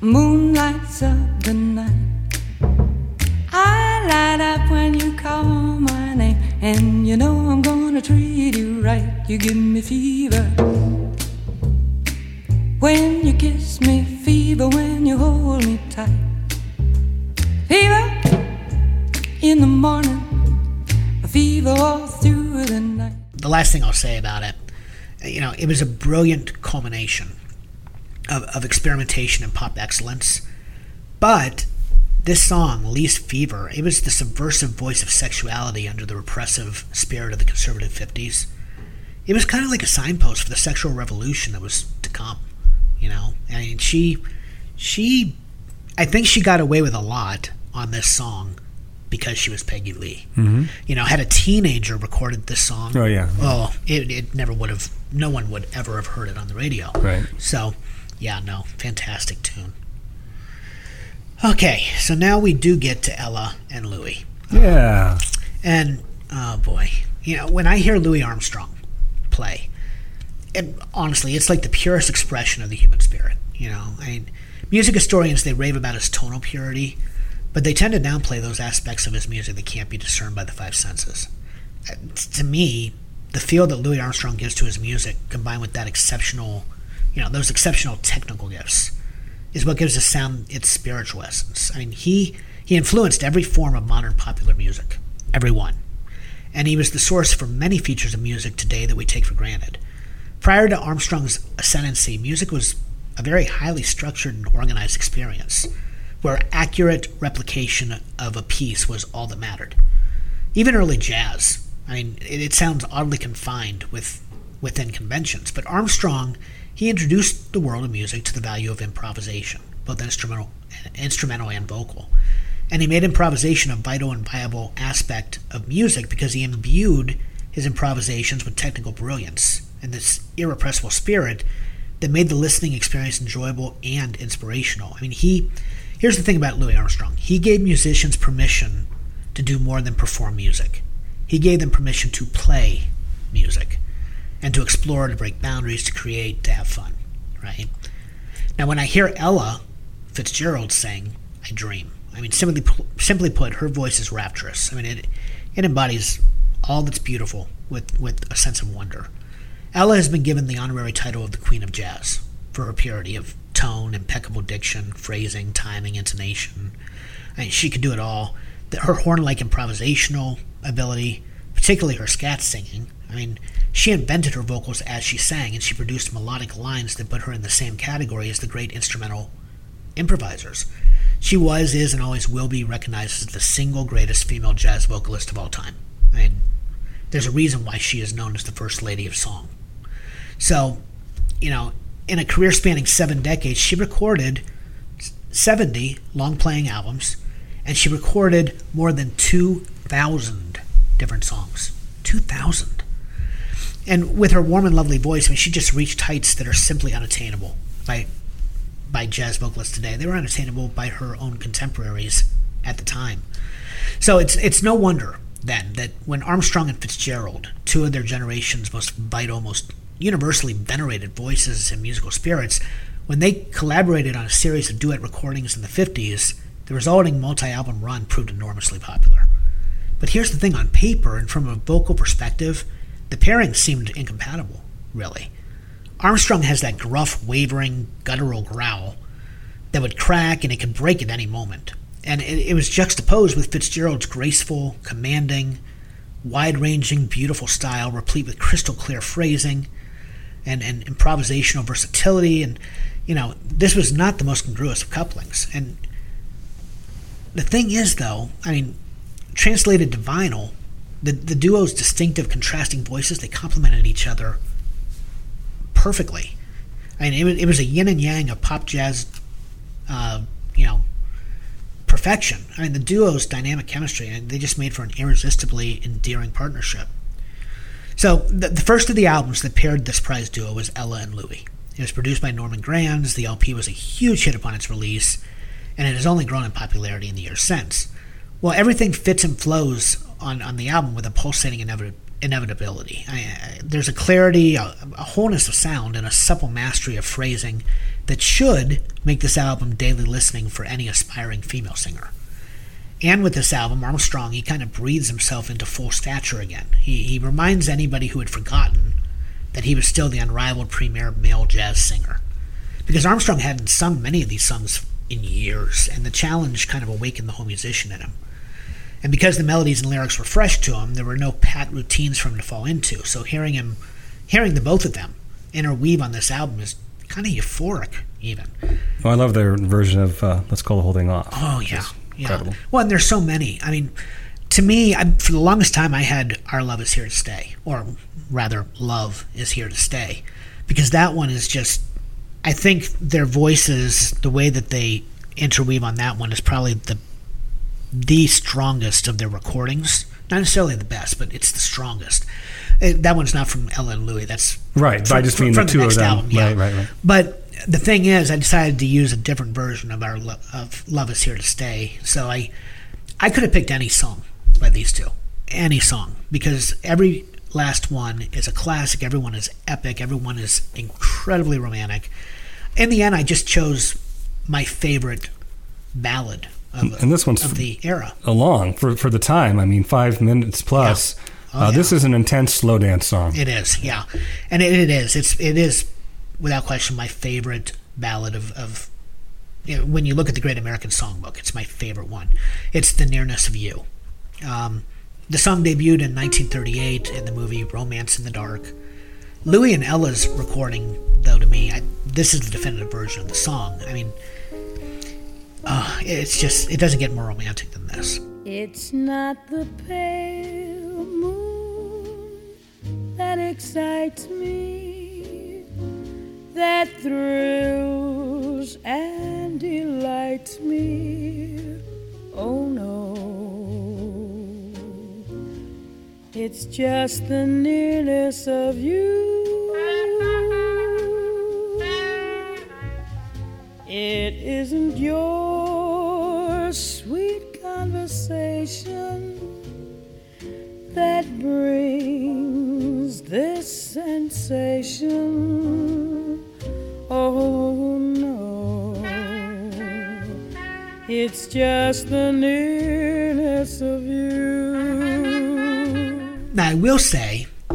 moon lights up the night. I light up when you call my name, and you know I'm gonna treat you right. You give me fever. When you kiss me, fever, when you hold me tight. Fever in the morning, a fever all through the night. the last thing I'll say about it, you know, it was a brilliant culmination of, of experimentation and pop excellence. But this song, Lee's Fever, it was the subversive voice of sexuality under the repressive spirit of the conservative 50s. It was kind of like a signpost for the sexual revolution that was to come, you know? I mean, she, she, I think she got away with a lot on this song because she was Peggy Lee. Mm-hmm. You know, had a teenager recorded this song, Oh, yeah. oh, it, it never would have, no one would ever have heard it on the radio. Right. So, yeah, no, fantastic tune. Okay, so now we do get to Ella and Louis. Yeah. And, oh boy, you know, when I hear Louis Armstrong play, and honestly, it's like the purest expression of the human spirit. You know, I mean, music historians they rave about his tonal purity, but they tend to downplay those aspects of his music that can't be discerned by the five senses. Uh, To me, the feel that Louis Armstrong gives to his music, combined with that exceptional, you know, those exceptional technical gifts, is what gives the sound its spiritual essence. I mean, he he influenced every form of modern popular music, every one, and he was the source for many features of music today that we take for granted. Prior to Armstrong's ascendancy, music was a very highly structured and organized experience, where accurate replication of a piece was all that mattered. Even early jazz, I mean, it, it sounds oddly confined with within conventions, but Armstrong he introduced the world of music to the value of improvisation, both instrumental, instrumental and vocal. And he made improvisation a vital and viable aspect of music because he imbued his improvisations with technical brilliance and this irrepressible spirit that made the listening experience enjoyable and inspirational. I mean, he here's the thing about Louis Armstrong. He gave musicians permission to do more than perform music. He gave them permission to play music and to explore, to break boundaries, to create, to have fun, right? Now, when I hear Ella Fitzgerald sing, I dream. I mean, simply simply put, her voice is rapturous. I mean, it it embodies all that's beautiful with with a sense of wonder. Ella has been given the honorary title of the Queen of Jazz for her purity of tone, impeccable diction, phrasing, timing, intonation. I mean, she could do it all. Her horn-like improvisational ability, particularly her scat singing. I mean, she invented her vocals as she sang, and she produced melodic lines that put her in the same category as the great instrumental improvisers. She was, is, and always will be recognized as the single greatest female jazz vocalist of all time. I mean, there's a reason why she is known as the First Lady of Song. So, you know, in a career spanning seven decades, she recorded 70 long playing albums, and she recorded more than 2,000 different songs. 2,000. And with her warm and lovely voice, I mean, she just reached heights that are simply unattainable by by jazz vocalists today. They were unattainable by her own contemporaries at the time. So it's it's no wonder then that when Armstrong and Fitzgerald, two of their generation's most vital, most universally venerated voices and musical spirits, when they collaborated on a series of duet recordings in the 50s, the resulting multi-album run proved enormously popular. But here's the thing on paper and from a vocal perspective, the pairing seemed incompatible, really. Armstrong has that gruff, wavering, guttural growl that would crack and it could break at any moment. And it, it was juxtaposed with Fitzgerald's graceful, commanding, wide ranging, beautiful style, replete with crystal clear phrasing and, and improvisational versatility. And, you know, this was not the most congruous of couplings. And the thing is, though, I mean, translated to vinyl, the, the duo's distinctive, contrasting voices, they complemented each other perfectly. Mean, it was, it was a yin and yang of pop jazz, uh, you know, perfection. I mean, the duo's dynamic chemistry, and they just made for an irresistibly endearing partnership. So, the, the first of the albums that paired this prize duo was Ella and Louis. It was produced by Norman Granz. The LP was a huge hit upon its release, and it has only grown in popularity in the years since. Well, everything fits and flows on, on the album with a pulsating inevit- inevitability. I, I, there's a clarity, a, a wholeness of sound, and a supple mastery of phrasing that should make this album daily listening for any aspiring female singer. And with this album, Armstrong, he kind of breathes himself into full stature again. He, he reminds anybody who had forgotten that he was still the unrivaled premier male jazz singer. Because Armstrong hadn't sung many of these songs in years, and the challenge kind of awakened the whole musician in him. And because the melodies and lyrics were fresh to him, there were no pat routines for him to fall into. So hearing him, hearing the both of them interweave on this album is kind of euphoric, even. Well, I love their version of uh, "Let's Call the Whole Thing Off." Oh yeah, yeah. incredible. Well, and there's so many. I mean, to me, I, for the longest time, I had "Our Love Is Here to Stay," or rather, "Love Is Here to Stay," because that one is just. I think their voices, the way that they interweave on that one, is probably the the strongest of their recordings. Not necessarily the best, but it's the strongest. Uh, That one's not from Ella and Louis. That's Right, but I just from- mean from the two of them. album, yeah. Right, right, right. But the thing is, I decided to use a different version of our of "Love Is Here to Stay." So I, I could have picked any song by these two, any song, because every last one is a classic. Everyone is epic. Everyone is incredibly romantic. In the end, I just chose my favorite ballad of, And this one's of the era. Along for for the time. I mean, five minutes plus. Yeah. Oh, uh, This is an intense slow dance song. It is, yeah, and it, it is. It's it is without question my favorite ballad of of. You know, when you look at the Great American Songbook, it's my favorite one. It's "The Nearness of You." Um, the song debuted in 1938 in the movie Romance in the Dark. Louis and Ella's recording, though, to me, I, this is the definitive version of the song. I mean, uh, it's just it doesn't get more romantic than this. It's not the pale moon that excites me, that thrills and delights me. Oh no, it's just the nearness of you. It isn't your sweet conversation that brings this sensation. Oh no, it's just the nearness of you. Now I will say, uh,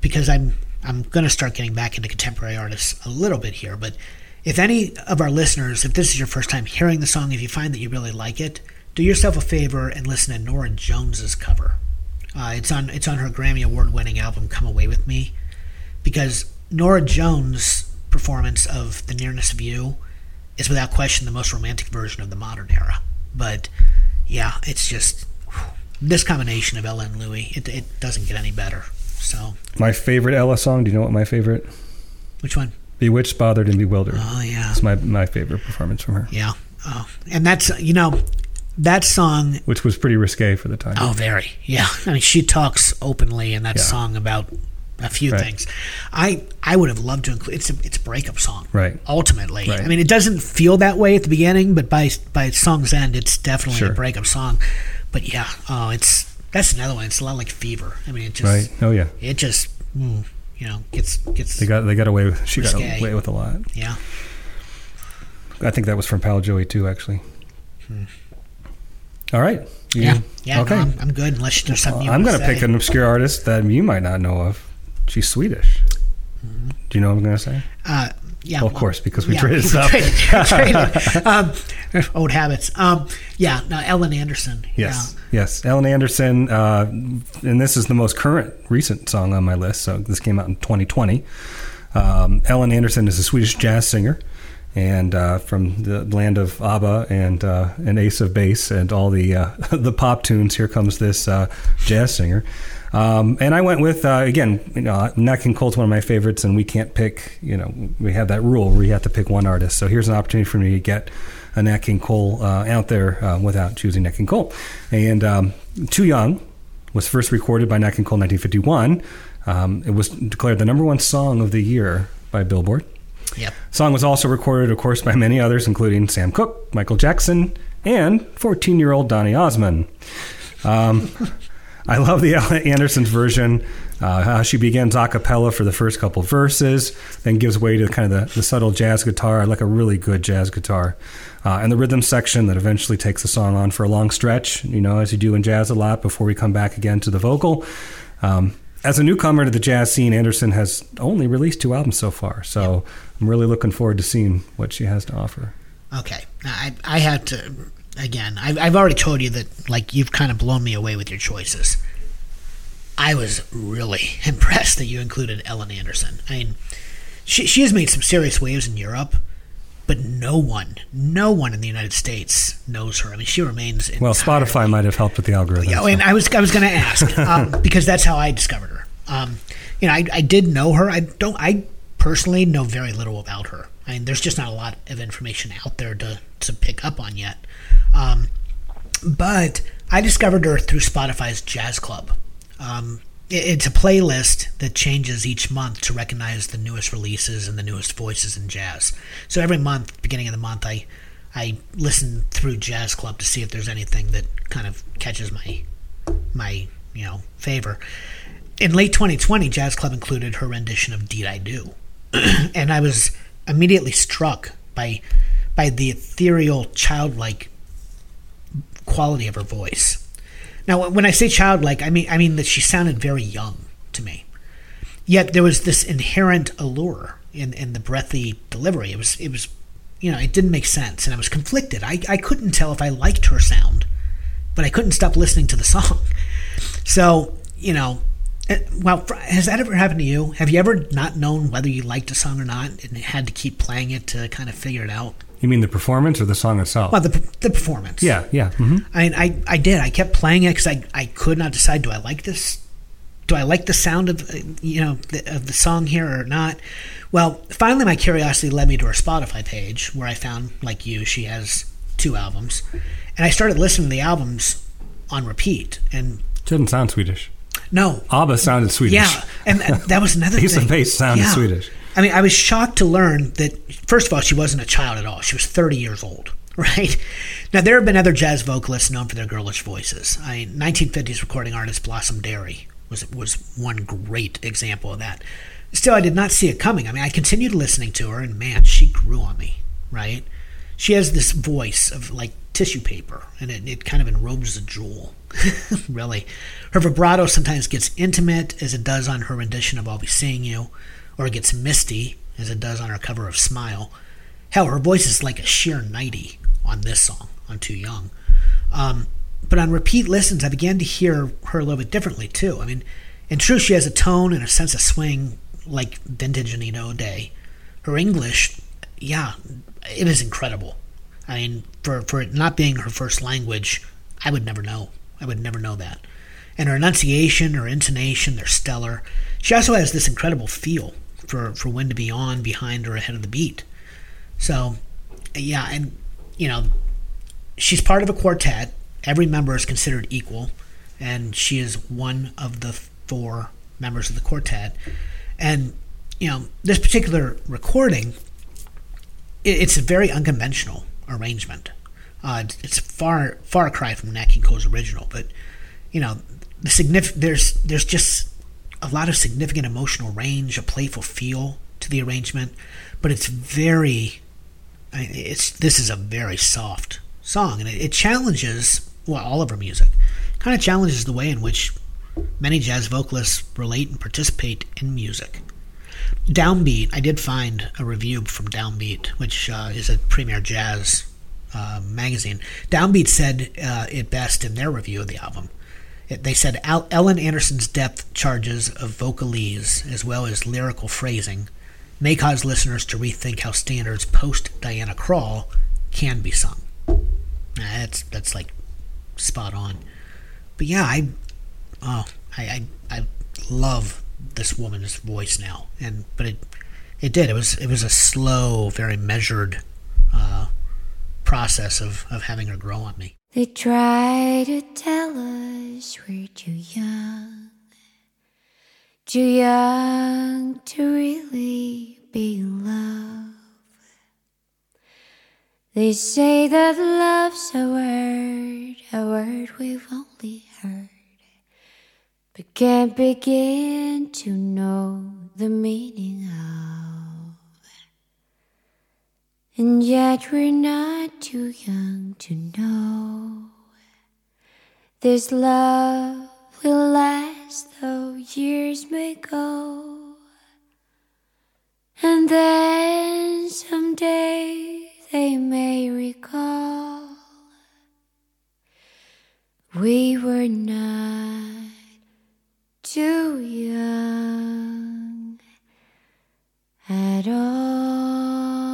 because I'm I'm going to start getting back into contemporary artists a little bit here, but if any of our listeners, if this is your first time hearing the song, if you find that you really like it, do yourself a favor and listen to Norah Jones's cover. Uh, it's on it's on her Grammy Award winning album "Come Away with Me," because Norah Jones' performance of "The Nearness of You" is without question the most romantic version of the modern era. But yeah, it's just this combination of Ella and Louis, it, it doesn't get any better. So, My favorite Ella song. Do you know what my favorite? which one? Bewitched, Bothered, and Bewildered. Oh yeah, It's my my favorite performance from her, yeah. Oh, and that's you know that song. which was pretty risque for the time. Oh, very yeah. I mean, she talks openly in that Yeah. song about a few Right. things. I I would have loved to include. It's a it's a breakup song. Right. Ultimately, Right. I mean, it doesn't feel that way at the beginning, but by by song's end, it's definitely Sure. a breakup song. But yeah, oh, it's that's another one. It's a lot like Fever. I mean, it just Right. Oh yeah. it just mm, you know gets gets They got they got away. With, she got away with a lot. yeah. I think that was from Pal Joey too, actually. All right. You- Hmm. Yeah, yeah. Okay. No, I'm, I'm good unless there's something you I'm going to pick an obscure artist that you might not know of. She's Swedish. Do you know what I'm going to say? Uh, yeah, Well, of course, because we yeah, traded stuff. traded- um, old habits. Um, yeah, no, Ellen Andersson. Yes, yes. Ellen Andersson, uh, and this is the most current recent song on my list. So this came out in 2020. Um, Ellen Andersson is a Swedish jazz singer, and uh, from the land of ABBA and uh, an Ace of Base and all the uh, the pop tunes. Here comes this uh, jazz singer. Um, and I went with uh, again, you know, Nat King Cole's one of my favorites, and we can't pick. You know, we have that rule where you have to pick one artist. So here's an opportunity for me to get a Nat King Cole uh, out there uh, without choosing Nat King Cole. And um, Too Young was first recorded by Nat King Cole in 1951. Um, it was declared the number one song of the year by Billboard. Yep. Song was also recorded, of course, by many others, including Sam Cooke, Michael Jackson, and 14-year-old Donny Osmond. Um, I love the Ella Andersson's version. Uh, how she begins a cappella for the first couple verses, then gives way to kind of the, the subtle jazz guitar. Like a really good jazz guitar. Uh, and the rhythm section that eventually takes the song on for a long stretch, you know, as you do in jazz a lot before we come back again to the vocal. Um, as a newcomer to the jazz scene, Andersson has only released two albums so far. So I'm really looking forward to seeing what she has to offer. Okay. I I had to again. I've I've already told you that like you've kind of blown me away with your choices. I was really impressed that you included Ellen Andersson. I mean, she she has made some serious waves in Europe, but no one, no one in the United States knows her. I mean, she remains. Well, Spotify might have helped with the algorithm. Yeah, so. and I was I was going to ask um, because that's how I discovered her. Um, you know, I, I did know her. I don't. I personally know very little about her. I mean, there's just not a lot of information out there to to pick up on yet. Um, but I discovered her through Spotify's Jazz Club. Um, it- it's a playlist that changes each month to recognize the newest releases and the newest voices in jazz. So every month, beginning of the month, I I listen through Jazz Club to see if there's anything that kind of catches my my you know favor. in late 2020, Jazz Club included her rendition of "Deed I Do," and I was immediately struck by by the ethereal, childlike quality of her voice. Now, when I say childlike, I mean I mean that she sounded very young to me. Yet there was this inherent allure in, in the breathy delivery. It was it was you know, it didn't make sense and I was conflicted. I, I couldn't tell if I liked her sound, but I couldn't stop listening to the song. So, you know, well, has that ever happened to you? Have you ever not known whether you liked a song or not and had to keep playing it to kind of figure it out? You mean the performance or the song itself? Well, the, the performance. yeah, yeah. hmm I mean, I, I did. I kept playing it because I, I could not decide. Do I like this? Do I like the sound of uh, you know the, of the song here or not? Well, finally, my curiosity led me to her Spotify page, where I found, like you, she has two albums, and I started listening to the albums on repeat. And it Doesn't sound Swedish. No, ABBA sounded Swedish. yeah, and and that was another Piece thing. of Base sounded Yeah. Swedish. I mean, I was shocked to learn that first of all, she wasn't a child at all. She was 30 years old. Right now, there have been other jazz vocalists known for their girlish voices. I mean, 1950s recording artist Blossom Dearie was was one great example of that. Still, I did not see it coming. I mean, I continued listening to her, and man, she grew on me. Right? She has this voice of like tissue paper, and it, it kind of enrobes a jewel. really, her vibrato sometimes gets intimate, as it does on her rendition of "I'll Be Seeing You," or it gets misty, as it does on her cover of "Smile." Hell, her voice is like a sheer 90 on this song, on Too Young. Um, but on repeat listens, I began to hear her a little bit differently too. I mean, in truth, she has a tone and a sense of swing like vintage Anita O'Day. Her English, yeah, it is incredible. I mean, for, for it not being her first language, I would never know. I would never know that. And her enunciation, her intonation, they're stellar. She also has this incredible feel for, for when to be on, behind, or ahead of the beat. So, yeah, and you know, she's part of a quartet. Every member is considered equal, and she is one of the four members of the quartet. And you know, this particular recording, it, it's a very unconventional arrangement. Uh, it's- far far cry from Nat King Cole's original, but you know, the significant there's there's just a lot of significant emotional range, a playful feel to the arrangement, but it's very I mean, it's this is a very soft song, and it, it challenges well all of her music. Kind of challenges the way in which many jazz vocalists relate and participate in music. Downbeat, I did find a review from Downbeat, which uh, is a premier jazz uh, magazine. Downbeat said uh, it best in their review of the album. It, they said Al- Ellen Andersson's depth charges of vocalese as well as lyrical phrasing may cause listeners to rethink how standards post Diana Krall can be sung. That's that's like spot on. But yeah, I oh I, I I love this woman's voice now, and but it it did it was it was a slow, very measured uh, process of of having her grow on me. They try to tell us we're too young, too young to really be in love. They say that love's a word, a word we've only heard, but can't begin to know the meaning of. And yet we're not too young to know this love will last though years may go. And then someday they may recall we were not too young at all.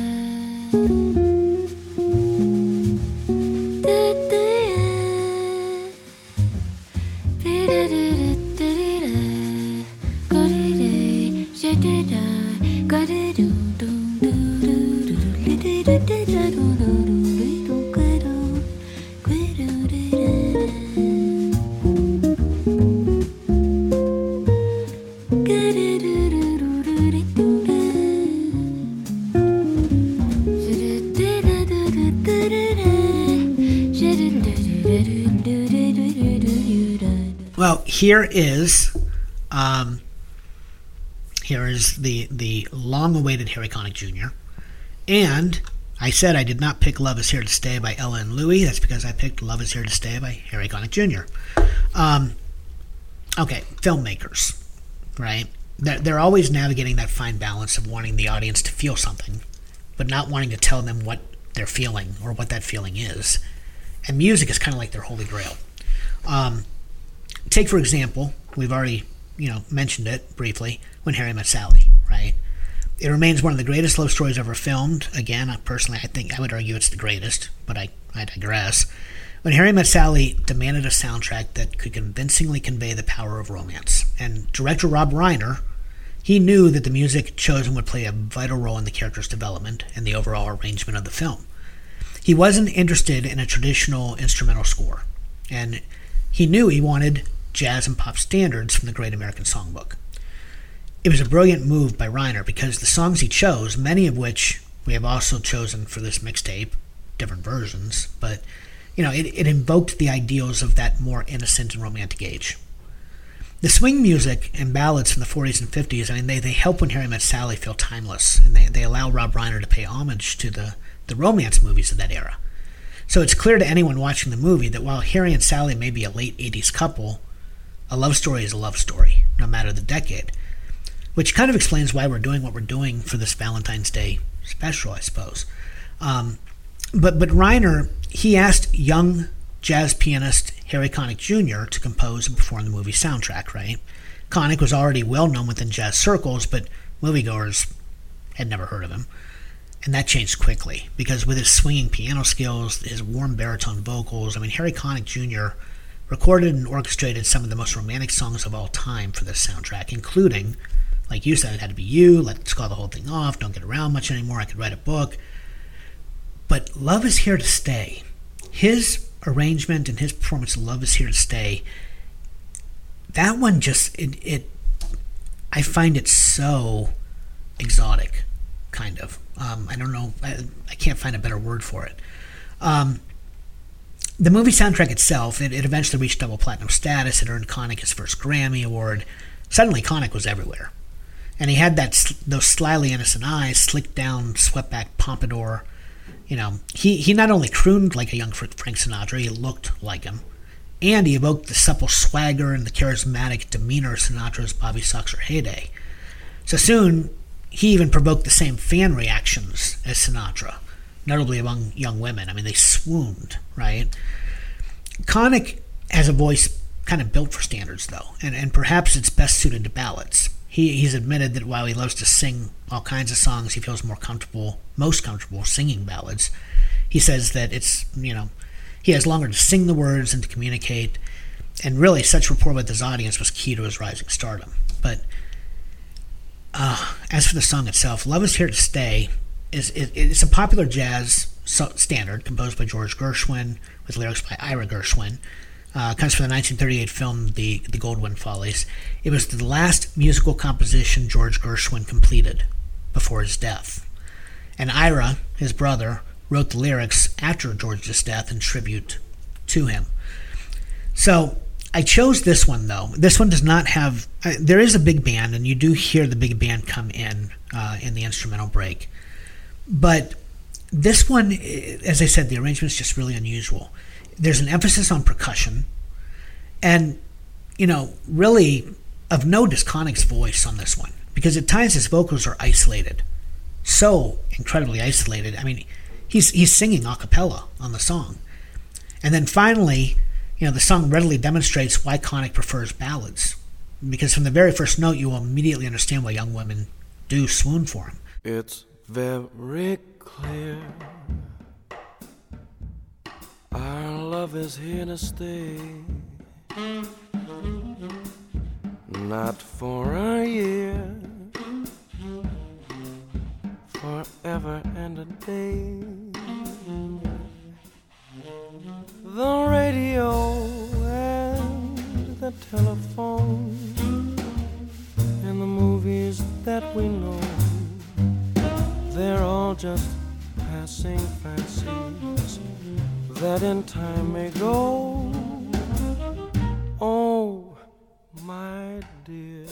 here is, um, here is the the long-awaited Harry Connick Jr. And I said I did not pick "Love Is Here to Stay" by Ella and Louis. That's because I picked "Love Is Here to Stay" by Harry Connick Jr. Um, okay, filmmakers, right? They're, they're always navigating that fine balance of wanting the audience to feel something, but not wanting to tell them what they're feeling or what that feeling is. And music is kind of like their holy grail. Um, take for example, we've already you know mentioned it briefly when Harry met Sally, right? It remains one of the greatest love stories ever filmed. Again, I personally, I think I would argue it's the greatest, but I, I digress. When Harry Met Sally demanded a soundtrack that could convincingly convey the power of romance, and director Rob Reiner, he knew that the music chosen would play a vital role in the character's development and the overall arrangement of the film. He wasn't interested in a traditional instrumental score, and he knew he wanted jazz and pop standards from the Great American Songbook. It was a brilliant move by Reiner because the songs he chose, many of which we have also chosen for this mixtape, different versions, but you know, it, it invoked the ideals of that more innocent and romantic age. The swing music and ballads from the 40s and 50s, I mean, they, they help when Harry Met Sally feel timeless, and they, they allow Rob Reiner to pay homage to the, the romance movies of that era. So it's clear to anyone watching the movie that while Harry and Sally may be a late 80s couple, a love story is a love story, no matter the decade which kind of explains why we're doing what we're doing for this Valentine's Day special, I suppose. Um, but but Reiner he asked young jazz pianist Harry Connick Jr. to compose and perform the movie soundtrack. Right, Connick was already well known within jazz circles, but moviegoers had never heard of him. And that changed quickly because with his swinging piano skills, his warm baritone vocals, I mean, Harry Connick Jr. recorded and orchestrated some of the most romantic songs of all time for this soundtrack, including like you said, it had to be you. Let's call the whole thing off. Don't get around much anymore. I could write a book. But Love is Here to Stay. His arrangement and his performance of Love is Here to Stay, that one just, it, it I find it so exotic, kind of. Um, I don't know. I, I, can't find a better word for it. Um, the movie soundtrack itself, it, it, eventually reached double platinum status. It earned Connick his first Grammy Award. Suddenly, Connick was everywhere and he had that those slyly innocent eyes, slicked down, swept back pompadour. You know, he he not only crooned like a young Frank Sinatra, he looked like him, and he evoked the supple swagger and the charismatic demeanor of Sinatra's Bobby Soxer heyday. So soon, he even provoked the same fan reactions as Sinatra, notably among young women. I mean, they swooned, right? Connick has a voice kind of built for standards, though, and, and perhaps it's best suited to ballads he, he's admitted that while he loves to sing all kinds of songs, he feels more comfortable, most comfortable singing ballads. He says that it's, you know, he has longer to sing the words and to communicate. And really, such rapport with his audience was key to his rising stardom. But uh, as for the song itself, Love is Here to Stay is it, it's a popular jazz standard composed by George Gershwin with lyrics by Ira Gershwin uh, comes from the 1938 film The, the Goldwyn Follies. It was the last musical composition George Gershwin completed before his death. And Ira, his brother, wrote the lyrics after George's death in tribute to him. So I chose this one though. This one does not have. Uh, there is a big band, and you do hear the big band come in uh, in the instrumental break. But this one, as I said, the arrangement is just really unusual there's an emphasis on percussion, and you know, really of no Connick's voice on this one because at times his vocals are isolated, so incredibly isolated. I mean, he's he's singing a cappella on the song, and then finally, you know, the song readily demonstrates why Connick prefers ballads because from the very first note you will immediately understand why young women do swoon for him. It's very clear our love is here to stay. Not for a year, forever and a day. The radio and the telephone and the movies that we know, they're all just passing fancies that in time may go. Oh, my dear.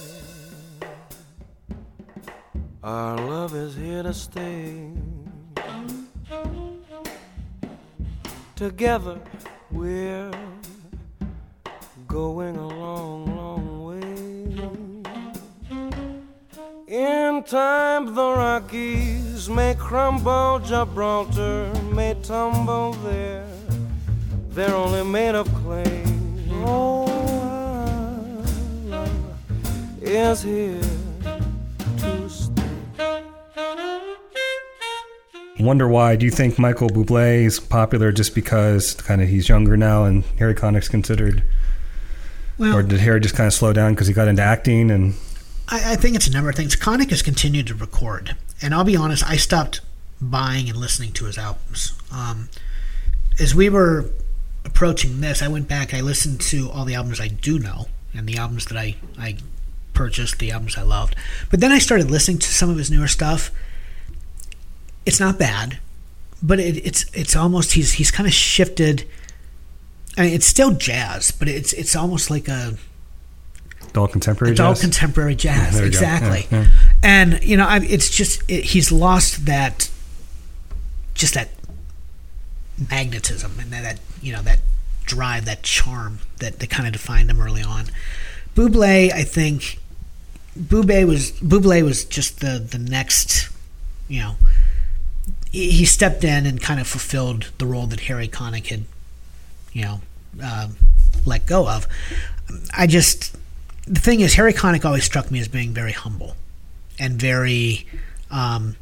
Our love is here to stay. Together we're going a In time, the Rockies may crumble, Gibraltar may tumble there. They're only made of clay. Oh, our love is here to stay. Wonder why? Do you think Michael Bublé is popular just because kind of he's younger now and Harry Connick's considered, Well, or did Harry just kind of slow down because he got into acting and I, I think it's a number of things. Connick has continued to record, and I'll be honest, I stopped buying and listening to his albums. Um, as we were approaching this, I went back. I listened to all the albums I do know, and the albums that I I purchased, the albums I loved. But then I started listening to some of his newer stuff. It's not bad, but it, it's it's almost he's he's kind of shifted. I mean, it's still jazz, but it's it's almost like a adult contemporary adult jazz? contemporary jazz exactly Yeah, yeah. and you know I, it's just it, he's lost that just that magnetism and that, that you know that drive that charm that, that kind of defined him early on Buble I think Buble was Buble was just the the next you know he, he stepped in and kind of fulfilled the role that Harry Connick had you know um let go of I just the thing is Harry Connick always struck me as being very humble and very um,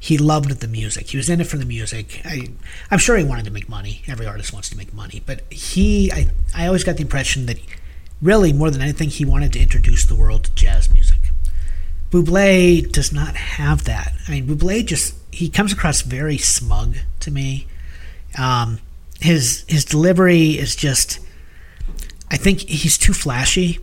he loved the music. He was in it for the music. I, I'm sure he wanted to make money. Every artist wants to make money, but he I, I always got the impression that really more than anything he wanted to introduce the world to jazz music. Buble does not have that. I mean, Buble just he comes across very smug to me. Um, his his delivery is just I think he's too flashy.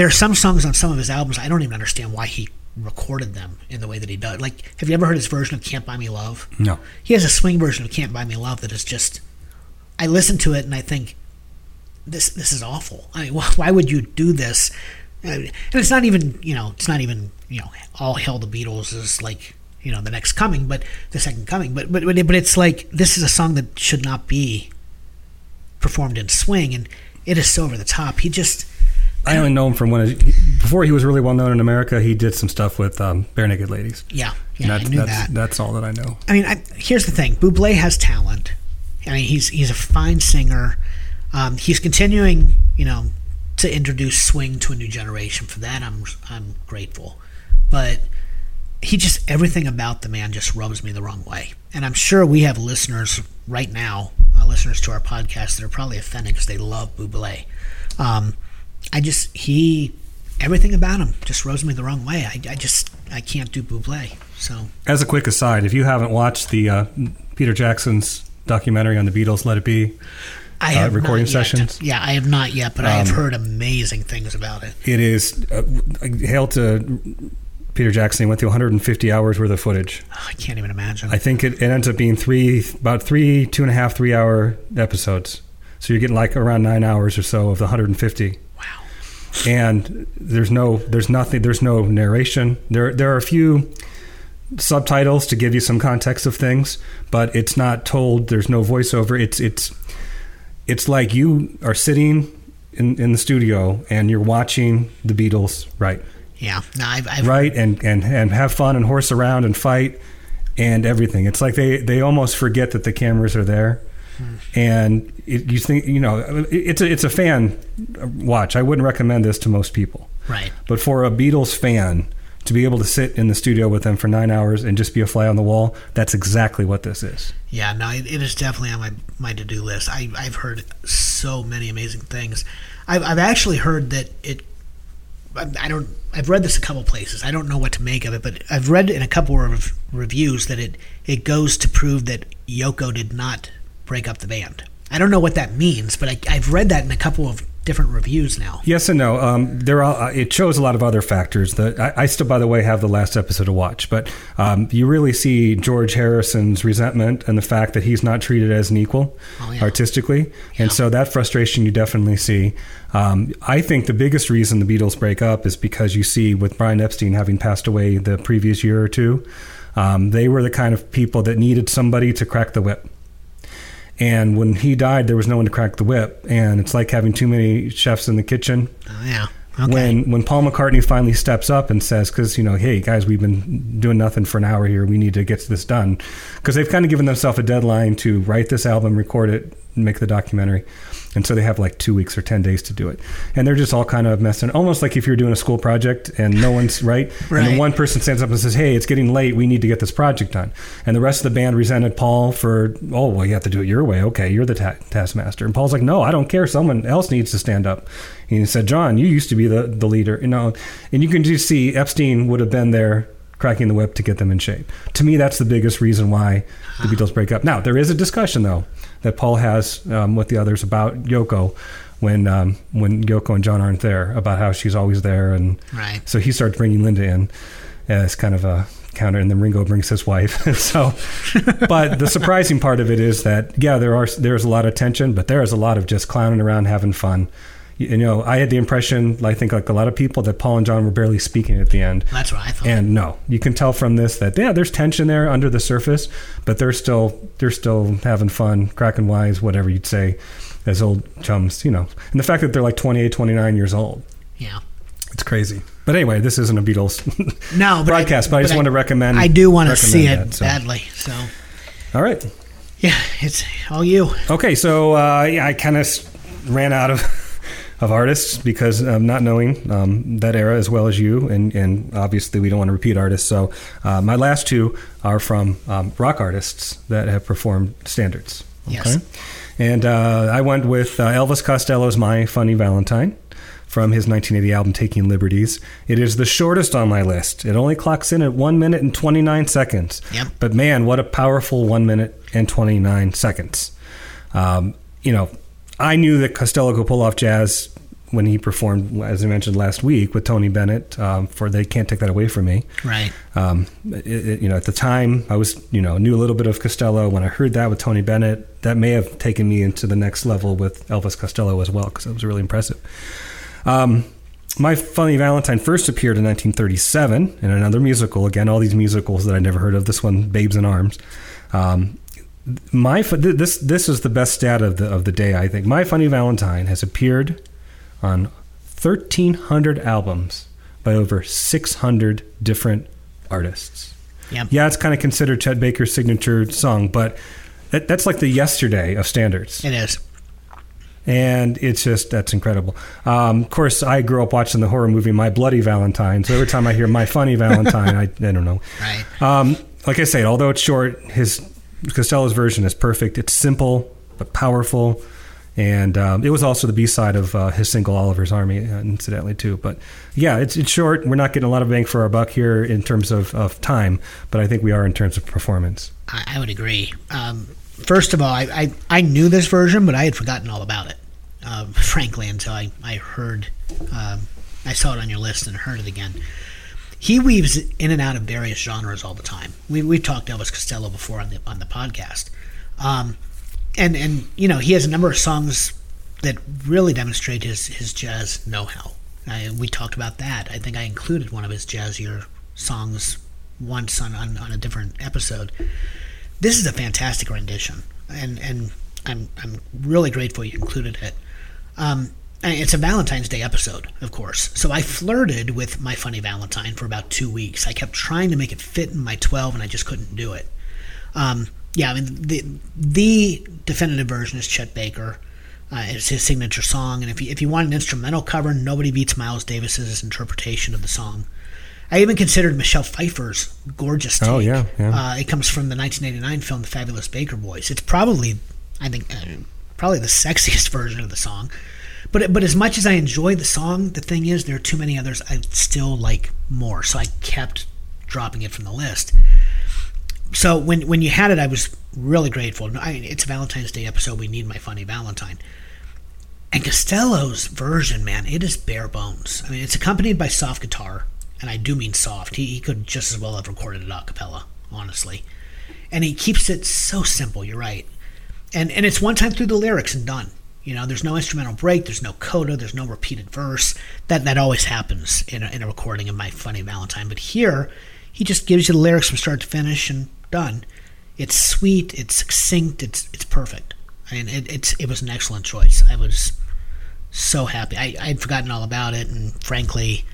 There are some songs on some of his albums I don't even understand why he recorded them in the way that he does. Like, have you ever heard his version of "Can't Buy Me Love"? No. He has a swing version of "Can't Buy Me Love" that is just. I listen to it and I think, this this is awful. I mean, why, would you do this? And it's not even you know it's not even you know all hell the Beatles is like you know the next coming, but the second coming. But but but, but it's like this is a song that should not be performed in swing, and it is so over the top. He just I only know him from when before he was really well known in America. He did some stuff with um, Barenaked Ladies. yeah yeah I that's, knew that's, that. That's all that I know. I mean, I, here's the thing: Buble has talent. I mean, he's he's a fine singer. Um, he's continuing, you know, to introduce swing to a new generation. For that, I'm I'm grateful. But he just everything about the man just rubs me the wrong way. And I'm sure we have listeners right now, uh, listeners to our podcast that are probably offended because they love Buble. Um, I just he everything about him just rose me the wrong way. I, I just I can't do Buble. So As a quick aside, if you haven't watched the uh, Peter Jackson's documentary on the Beatles, Let It Be, I uh, have recording not yet. sessions, Yeah, I have not yet, but I have Um, heard amazing things about it. it is uh, hail to Peter Jackson. He went through 150 hours worth of footage. Oh, I can't even imagine. I think it, it ends up being three, about three, two and a half, three hour episodes. So you're getting like around nine hours or so of the 150. And there's no there's nothing there's no narration. There there are a few subtitles to give you some context of things but it's not told there's no voiceover. It's it's it's like you are sitting in, in the studio and you're watching the Beatles right? Yeah. No, I've, I've right? And, and and have fun and horse around and fight and everything. It's like they they almost forget that the cameras are there and it, you think you know it, it's a it's a fan watch i wouldn't recommend this to most people right. but for a beatles fan to be able to sit in the studio with them for nine hours and just be a fly on the wall that's exactly what this is Yeah, no, it, it is definitely on my, my to do list. I, I've heard so many amazing things. I've, I've actually heard that it. I I don't. I've read this a couple places. I don't know what to make of it, but I've read in a couple of reviews that it it goes to prove that Yoko did not break up the band. I don't know what that means, but I, I've read that in a couple of different reviews now. Yes and no. Um, there are. Uh, it shows a lot of other factors. That I, I still, by the way, have the last episode to watch. But um, you really see George Harrison's resentment and the fact that he's not treated as an equal Oh, yeah. artistically, and so that frustration you definitely see. Um, I think the biggest reason the Beatles break up is because you see with Brian Epstein having passed away the previous year or two, um, they were the kind of people that needed somebody to crack the whip. And when he died, there was no one to crack the whip, and it's like having too many chefs in the kitchen. Oh, yeah. Okay. When when Paul McCartney finally steps up and says, because you know, hey guys, we've been doing nothing for an hour here, we need to get this done, because they've kind of given themselves a deadline to write this album, record it, make the documentary, and so they have like two weeks or ten days to do it, and they're just all kind of messing, almost like if you're doing a school project and no one's right, and Right. the one person stands up and says, hey, it's getting late, we need to get this project done, and the rest of the band resented Paul for, oh well, you have to do it your way, okay, you're the ta- taskmaster, and Paul's like, no, I don't care, someone else needs to stand up. And he said, John, you used to be the, the leader, you know, and you can just see Epstein would have been there cracking the whip to get them in shape. To me, that's the biggest reason why the Beatles break up. Now, there is a discussion though that Paul has um, with the others about Yoko when um, when Yoko and John aren't there about how she's always there, and Right. so he starts bringing Linda in as kind of a counter, and then Ringo brings his wife. so, but the surprising part of it is that yeah, there are there's a lot of tension, but there is a lot of just clowning around, having fun. You know, I had the impression, I think, like a lot of people, that Paul and John were barely speaking at the end. That's what I thought. And no, you can tell from this that yeah, there's tension there under the surface, but they're still they're still having fun, cracking wise, whatever you'd say, as old chums, you know. And the fact that they're like 28, 29 years old, yeah. it's crazy. But anyway, this isn't a Beatles No, but broadcast, but I just want to recommend. I do want to see it that, so. badly. So, All right. yeah, it's all you. Okay, so uh, yeah, I kind of ran out of of artists because um, not knowing um, that era as well as you, and, and obviously we don't want to repeat artists. So uh, my last two are from um, rock artists that have performed standards. Yes. and uh, I went with uh, Elvis Costello's "My Funny Valentine." From his 1980 album Taking Liberties. It is the shortest on my list. It only clocks in at 1 minute and 29 seconds. Yep. But man, what a powerful 1 minute and 29 seconds. Um, you know, I knew that Costello could pull off jazz when he performed, as I mentioned last week, with Tony Bennett. Um, for they can't take that away from me. Right. Um, it, it- you know, at the time, I was you know knew a little bit of Costello. When I heard that with Tony Bennett, that may have taken me into the next level with Elvis Costello as well, because it was really impressive. Um, my Funny Valentine first appeared in 1937 in another musical. Again, all these musicals that I never heard of. This one, Babes in Arms. Um, my this this is the best stat of the of the day. I think My Funny Valentine has appeared on 1,300 albums by over 600 different artists. Yep. Yeah, it's kind of considered Chet Baker's signature song, but that, that's like the yesterday of standards It is. and it's just that's incredible. Um, of course, I grew up watching the horror movie My Bloody Valentine, so every time I hear My Funny Valentine, I, I don't know. Right. Um, like I said, although it's short, his Costello's version is perfect. It's simple but powerful, and um, it was also the B side of uh, his single Oliver's Army, uh, incidentally too. But yeah, it's it's short. We're not getting a lot of bang for our buck here in terms of, of time, but I think we are in terms of performance. I, I would agree. Um, first of all, I, I, I knew this version, but I had forgotten all about it, uh, frankly, until I, I heard, um, I saw it on your list and heard it again. He weaves in and out of various genres all the time. We, we've talked Elvis Costello before on the, on the podcast. And, and, you know, he has a number of songs that really demonstrate his, his jazz know how. I, we talked about that. I think I included one of his jazzier songs once on, on, on a different episode this is a fantastic rendition, and and I'm I'm really grateful you included it. Um, it's a Valentine's Day episode, of course. So I flirted with my funny Valentine for about two weeks. I kept trying to make it fit in my 12, and I just couldn't do it. Um, yeah, I mean the the definitive version is Chet Baker. Uh, it's his signature song, and if you, if you want an instrumental cover, nobody beats Miles Davis's interpretation of the song. I even considered Michelle Pfeiffer's gorgeous take. Oh, yeah, yeah. Uh, it comes from the 1989 film The Fabulous Baker Boys. It's probably, I think, uh, probably the sexiest version of the song. But but as much as I enjoy the song, the thing is there are too many others I still like more. So I kept dropping it from the list. So when when you had it, I was really grateful. I, it's a Valentine's Day episode. We need my funny Valentine. And Costello's version, man, it is bare bones. I mean, it's accompanied by soft guitar, and I do mean soft. He, he could just as well have recorded it a cappella, honestly. And he keeps it so simple, you're right. And, and it's one time through the lyrics and done. You know, there's no instrumental break, there's no coda, there's no repeated verse. That that always happens in a, in a recording of My Funny Valentine. But here, he just gives you the lyrics from start to finish and done. It's sweet, it's succinct, it's it's perfect. I mean, it, it's it was an excellent choice. I was so happy. I I'd forgotten all about it, and frankly,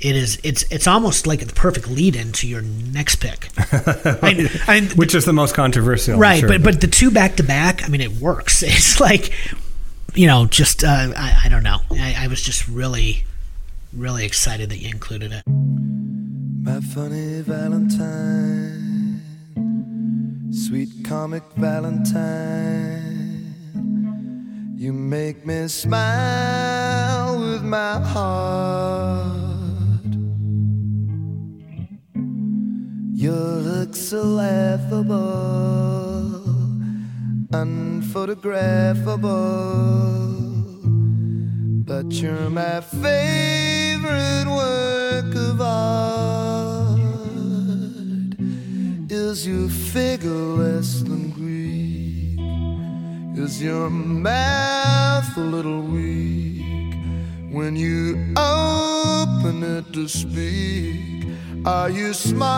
it is it's it's almost like the perfect lead in to your next pick. I, I, Which is the most controversial, right? sure. But but the two back to back, I mean, it works. It's like you know, just uh, I I don't know. I, I was just really really excited that you included it. My funny Valentine, sweet comic Valentine, you make me smile with my heart. Your looks so laughable, unphotographable, but you're my favorite work of art. Is your figure less than Greek? Is your mouth a little weak when you open it to speak? Are you smart?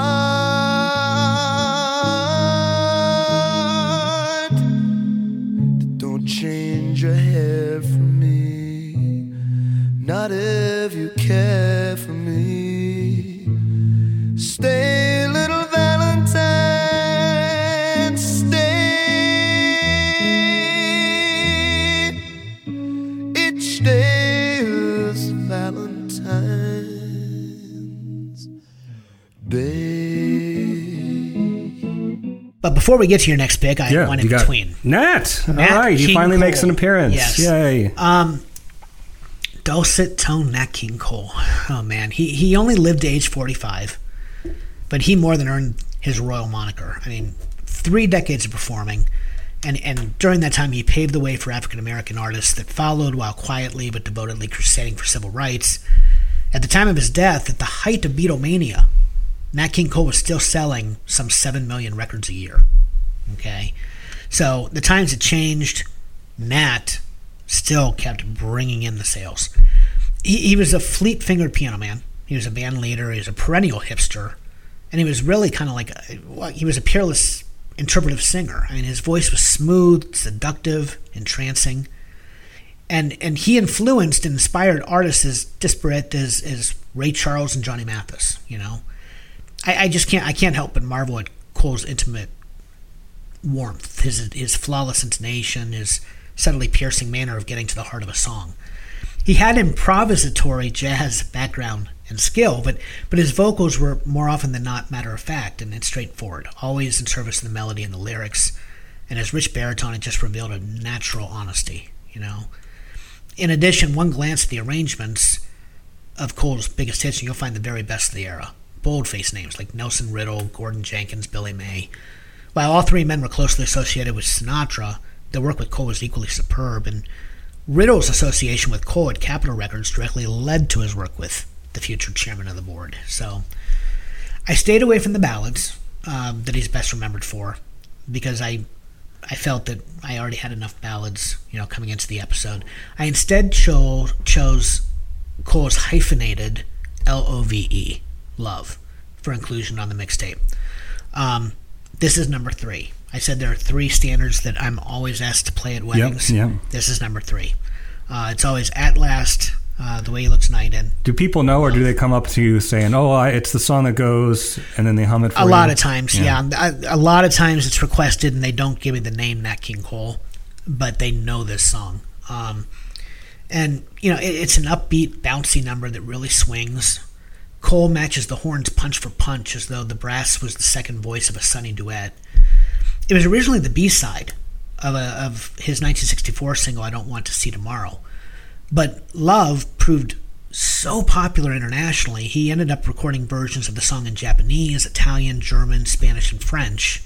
Don't change your hair for me, not if you care for me. Stay, Before we get to your next pick, I have one in between. Nat. Nat All right, he King finally makes an appearance. Yes. Yay. Um, dulcet tone Nat King Cole. Oh man, he he only lived to age forty five, but he more than earned his royal moniker. I mean, three decades of performing, and and during that time he paved the way for African American artists that followed while quietly but devotedly crusading for civil rights. At the time of his death, at the height of Beatlemania, Nat King Cole was still selling some seven million records a year. Okay, so the times had changed. Nat still kept bringing in the sales. He, he was a fleet fingered piano man. He was a band leader. He was a perennial hipster. And he was really kind of like, a, he was a peerless interpretive singer. I mean, his voice was smooth, seductive, entrancing. And, and he influenced and inspired artists as disparate as, as Ray Charles and Johnny Mathis, you know. I, I just can't I can't help but marvel at Cole's intimate warmth, his his flawless intonation, his subtly piercing manner of getting to the heart of a song. He had improvisatory jazz background and skill, but but his vocals were more often than not matter of fact and, straightforward, always in service of the melody and the lyrics. And his rich baritone had just revealed a natural honesty, you know. In addition, one glance at the arrangements of Cole's biggest hits, and you'll find the very best of the era. Boldface names like Nelson Riddle, Gordon Jenkins, Billy May. While all three men were closely associated with Sinatra, their work with Cole was equally superb, and Riddle's association with Cole at Capitol Records directly led to his work with the future chairman of the board. So I stayed away from the ballads um, that he's best remembered for because I I felt that I already had enough ballads, you know, coming into the episode. I instead cho- chose Cole's hyphenated L O V E, Love, for inclusion on the mixtape. Um, this is number three. I said there are three standards that I'm always asked to play at weddings. yep. This is number three. Uh, it's always At Last, uh, The Way He Looks Night and Do people know, or do they come up to you saying, "Oh, I, it's the song that goes," and then they hum it for A you? lot of times, yeah. A, a lot of times it's requested and they don't give me the name Nat King Cole, but they know this song. Um, and, you know, it, it's an upbeat, bouncy number that really swings. Cole matches the horns punch for punch as though the brass was the second voice of a sunny duet. It was originally the B side of, of his 1964 single, I Don't Want to See Tomorrow. But Love proved so popular internationally, he ended up recording versions of the song in Japanese, Italian, German, Spanish, and French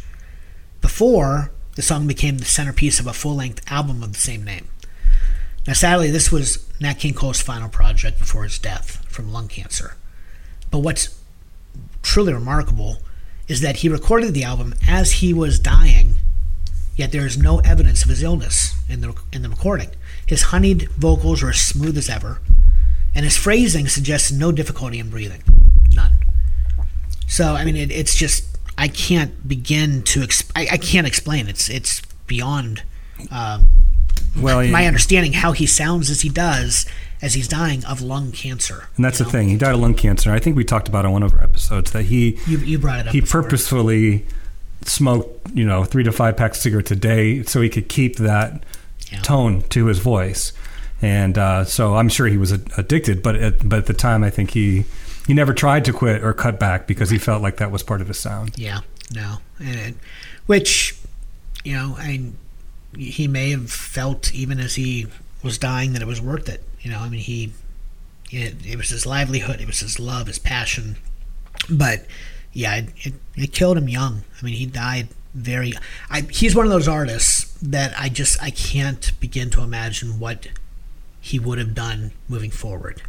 before the song became the centerpiece of a full length album of the same name. Now, sadly, this was Nat King Cole's final project before his death from lung cancer. But what's truly remarkable is that he recorded the album as he was dying, yet there is no evidence of his illness in the in the recording. His honeyed vocals are as smooth as ever, and his phrasing suggests no difficulty in breathing, none. So, I mean, it, it's just I can't begin to exp- I, I can't explain. It's it's beyond uh, Well, my he- understanding how he sounds as he does as he's dying of lung cancer. and that's the know? thing. He died of lung cancer. I think we talked about it on one of our episodes that he You, you brought it up. he before. purposefully smoked, you know, three to five packs of cigarettes a day so he could keep that Yeah. tone to his voice. And uh, so I'm sure he was addicted, but at, but at the time, I think he he never tried to quit or cut back because he felt like that was part of his sound. Yeah, no, and it, which you know, I mean, he may have felt even as he was dying that it was worth it. You know, I mean, he it, it was his livelihood, it was his love, his passion, but yeah, it, it, it killed him young. I mean, he died very. I, he's one of those artists that I just I can't begin to imagine what he would have done moving forward.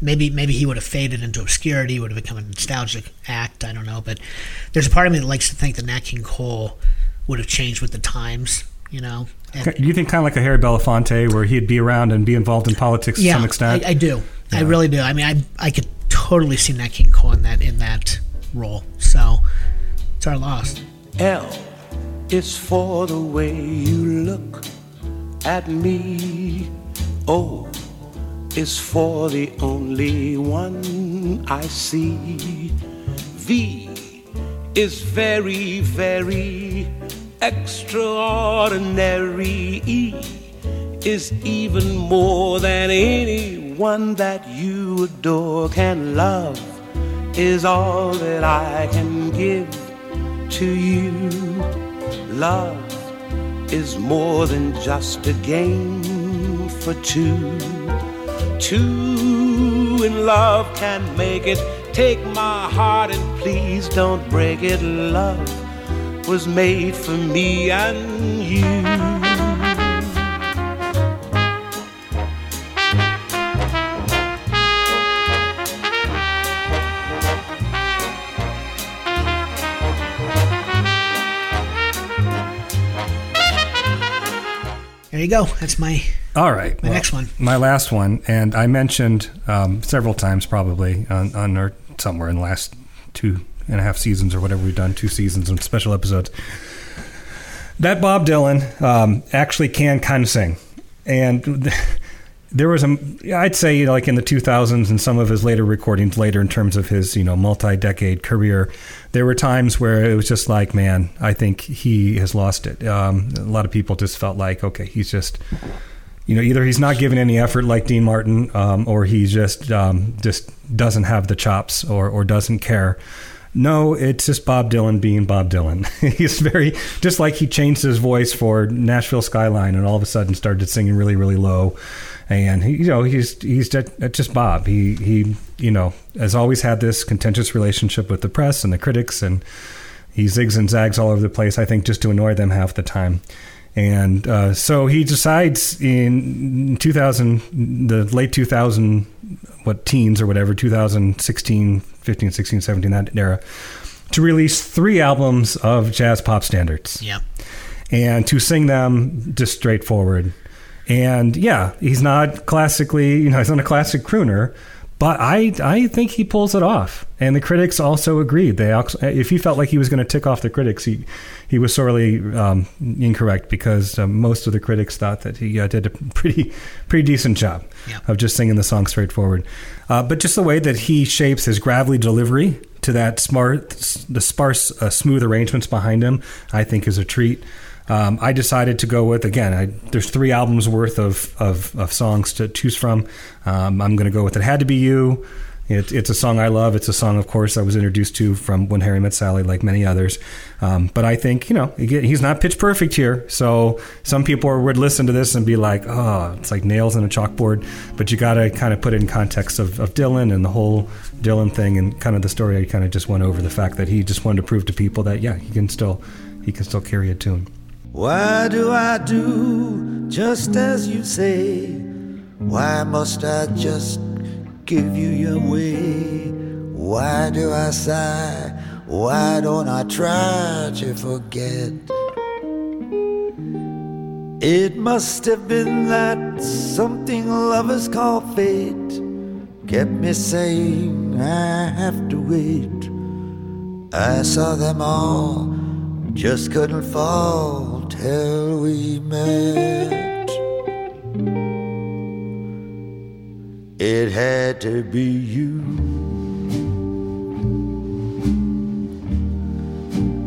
Maybe maybe he would have faded into obscurity, would have become a nostalgic act. I don't know, but there's a part of me that likes to think that Nat King Cole would have changed with the times. You know, and, Do you think kind of like a Harry Belafonte, where he'd be around and be involved in politics yeah, to some extent? I, I do. I really do. I mean, I I could totally see Nat King Cole in that in that role. So it's our loss. L is for the way you look at me. O is for the only one I see. V is very, very extraordinary. Is even more than anyone that you adore can love is all that I can give to you. Love is more than just a game for two. Two in love can make it. Take my heart and please don't break it. Love was made for me and you. There you go. That's my All right. My next one. My last one, and I mentioned um, several times probably on, on or somewhere in the last two and a half seasons or whatever we've done, two seasons and special episodes. That Bob Dylan um, actually can kind of sing, and there was a I'd say like in the 2000s and some of his later recordings later in terms of his you know multi-decade career there were times where it was just like man I think he has lost it um, a lot of people just felt like okay he's just you know either he's not giving any effort like Dean Martin um, or he just um, just doesn't have the chops or or doesn't care no, it's just Bob Dylan being Bob Dylan. He's very just like he changed his voice for Nashville Skyline, and all of a sudden started singing really, really low. And he, you know, he's he's just, uh, just Bob. He he, you know, has always had this contentious relationship with the press and the critics, and he zigs and zags all over the place. I think just to annoy them half the time. And uh, so he decides in 2000, the late 2000, what teens or whatever, 2016, 15, 16, 17, that era, to release three albums of jazz pop standards yeah. and to sing them just straightforward. And yeah, he's not classically, you know, he's not a classic crooner, but I I think he pulls it off. And the critics also agreed. They also, if he felt like he was going to tick off the critics, he he was sorely um, incorrect because uh, most of the critics thought that he uh, did a pretty pretty decent job Yeah. of just singing the song straightforward. Uh, but just the way that he shapes his gravelly delivery to that smart, the sparse, uh, smooth arrangements behind him, I think is a treat. Um, I decided to go with again. I, there's three albums worth of, of, of songs to choose from. Um, I'm going to go with "It Had to Be You." It, it's a song I love. It's a song, of course, I was introduced to from When Harry Met Sally, like many others. Um, but I think you know he's not pitch perfect here. So some people would listen to this and be like, "Oh, it's like nails in a chalkboard." But you got to kind of put it in context of, of Dylan and the whole Dylan thing, and kind of the story. I kind of just went over the fact that he just wanted to prove to people that yeah, he can still he can still carry a tune. Why do I do just as you say? Why must I just give you your way? Why do I sigh? Why don't I try to forget? It must have been that something lovers call fate kept me saying I have to wait. I saw them all, just couldn't fall till we met. It had to be you.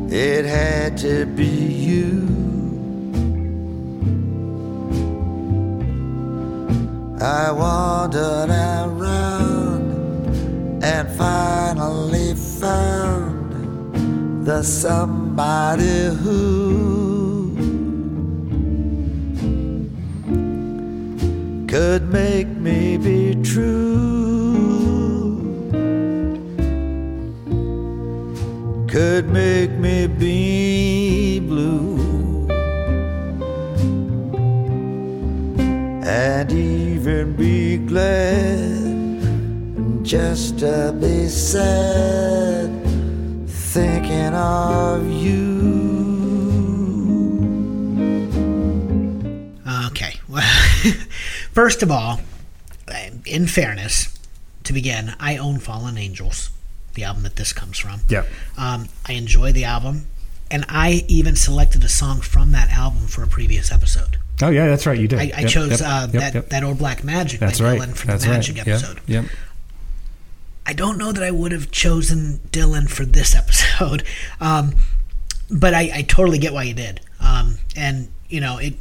It had to be you. I wandered around and finally found the somebody who could make me be true, could make me be blue. and even be glad just to be sad thinking of you. First of all, in fairness, to begin, I own Fallen Angels, the album that this comes from. Yeah. Um, I enjoy the album, and I even selected a song from that album for a previous episode. Oh yeah, that's right. You did. I, I Yep, chose yep, uh, yep, that that old Black Magic That's by right. Dylan from That's the Magic right. Episode. Yep. I don't know that I would have chosen Dylan for this episode, um, but I, I totally get why you did. Um, and you know, it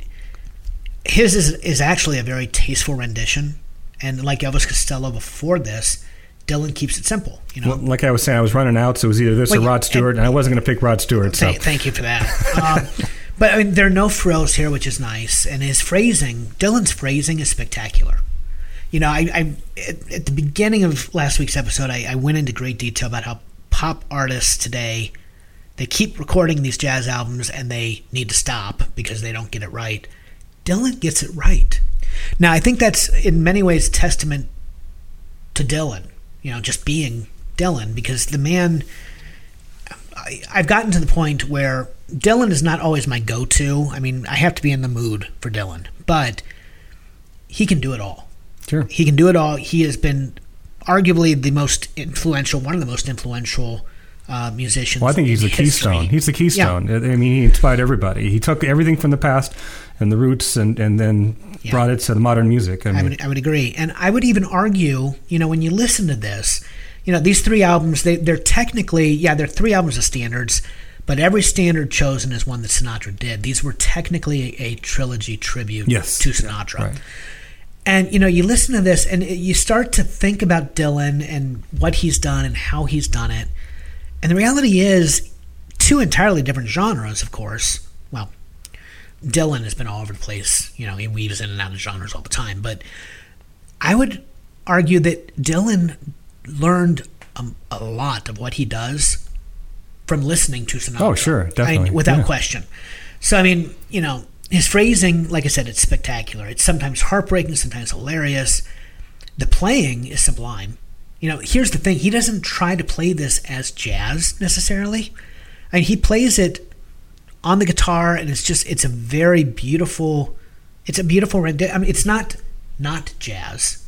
his is is actually a very tasteful rendition, and like Elvis Costello before this, Dylan keeps it simple. You know, Well, like I was saying, I was running out, so it was either this Well, or Rod Stewart, and, I wasn't going to pick Rod Stewart. So Thank, thank you for that. Um, but I mean, there are no frills here, which is nice. And his phrasing, Dylan's phrasing is spectacular. You know, I, I at, at the beginning of last week's episode, I, I went into great detail about how pop artists today they keep recording these jazz albums and they need to stop because they don't get it right. Dylan gets it right. Now, I think that's in many ways testament to Dylan. You know, just being Dylan because the man. I, I've gotten to the point where Dylan is not always my go-to. I mean, I have to be in the mood for Dylan, but he can do it all. Sure. He can do it all. He has been arguably the most influential, one of the most influential uh, musicians. Well, I think he's the history. keystone. He's the keystone. I I mean, he inspired everybody. He took everything from the past and the roots, and and then Yeah. brought it to the modern music. I I would, I would agree. And I would even argue, you know, when you listen to this, you know, these three albums, they, they're technically, yeah, they're three albums of standards, but every standard chosen is one that Sinatra did. These were technically a, a trilogy tribute Yes. to Sinatra. right. And, you know, you listen to this and you start to think about Dylan and what he's done and how he's done it. And the reality is, two entirely different genres, of course. Well, Dylan has been all over the place. You know, he weaves in and out of genres all the time. But I would argue that Dylan learned um, a lot of what he does from listening to Sinatra. Oh, sure, I definitely, without yeah. question. So, I mean, you know, his phrasing, like I said, it's spectacular. It's sometimes heartbreaking, sometimes hilarious. The playing is sublime. You know, here's the thing: he doesn't try to play this as jazz necessarily. I mean, he plays it on the guitar, and it's just it's a very beautiful. It's a beautiful rendition. I mean, it's not not jazz,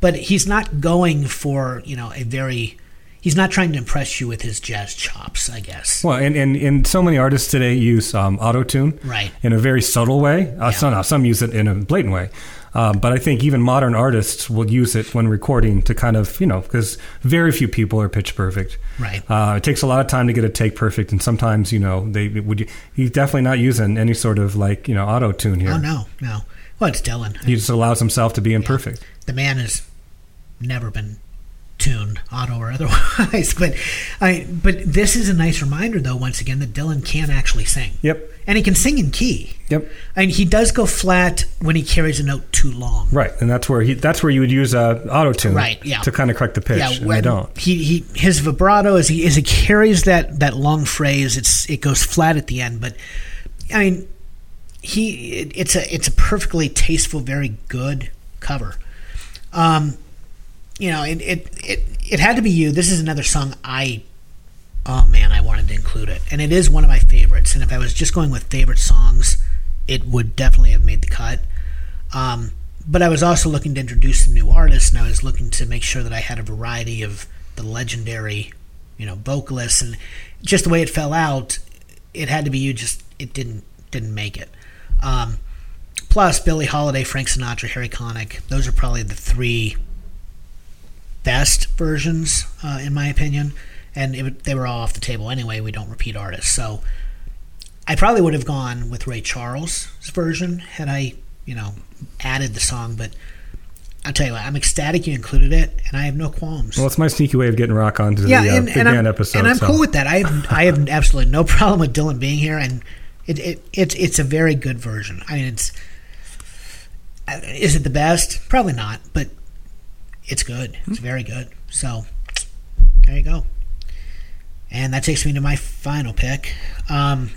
but he's not going for you know a very. He's not trying to impress you with his jazz chops, I guess. Well, and, and, and so many artists today use um, auto tune Right. in a very subtle way. Uh, some, some use it in a blatant way. Um, but I think even modern artists will use it when recording to kind of, you know, because very few people are pitch perfect. Right. Uh, it takes a lot of time to get a take perfect. And sometimes, you know, they would, he's definitely not using any sort of like, you know, auto tune here. Oh no, no. Well, it's Dylan. He just allows himself to be imperfect. the man has never been tuned, auto or otherwise. But I, but this is a nice reminder, though, once again, that Dylan can actually sing. Yep. And he can sing in key. Yep. And he does go flat when he carries a note too long. Right. And that's where he, that's where you would use uh, auto tune. Right, yeah. To kind of correct the pitch. and they when don't. He, he his vibrato as he as he carries that that long phrase, it's it goes flat at the end. But I mean, he it, it's a it's a perfectly tasteful, very good cover. Um, you know, it, it it it had to be you. This is another song I oh man, I wanted to include it. And it is one of my favorites. And if I was just going with favorite songs, it would definitely have made the cut. Um, but I was also looking to introduce some new artists, and I was looking to make sure that I had a variety of the legendary, you know, vocalists. And just the way it fell out, it had to be you. Just it didn't didn't make it. Um, plus, Billie Holiday, Frank Sinatra, Harry Connick. Those are probably the three best versions, uh, in my opinion and it, they were all off the table anyway. We don't repeat artists, so I probably would have gone with Ray Charles' version had I, you know, added the song. But I'll tell you what, I'm ecstatic you included it, and I have no qualms. Well, it's my sneaky way of getting rock onto yeah, the uh, and, Big and Band I'm, episode. and I'm so. cool with that. I have I have absolutely no problem with Dylan being here, and it, it it's it's a very good version. I mean, it's uh, is it the best? Probably not, but it's good. It's very good. So there you go. And that takes me to my final pick. Um,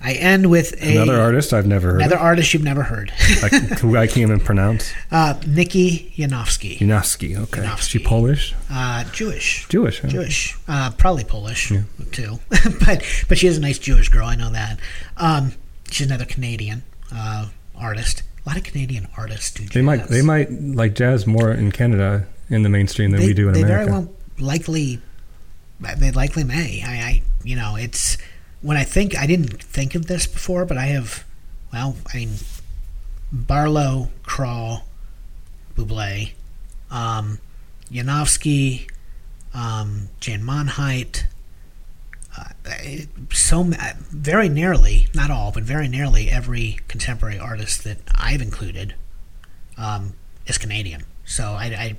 I end with a, Another artist I've never heard. another artist you've never heard, like, who I can't even pronounce. uh, Nikki Yanofsky, Yanowski. Okay. Is she Polish? uh, Jewish. Jewish. huh? Jewish, uh, probably Polish too, but but she is a nice Jewish girl. I know that. Um, she's another Canadian uh, artist. A lot of Canadian artists do. They might. jazz. They might like jazz more in Canada in the mainstream than they, we do in they America. very well likely they likely may I, I you know it's when i think i didn't think of this before but i have well i mean barlow Krall buble um yanofsky um Jane Monheit so very nearly not all but very nearly every contemporary artist that i've included um, is canadian so I, I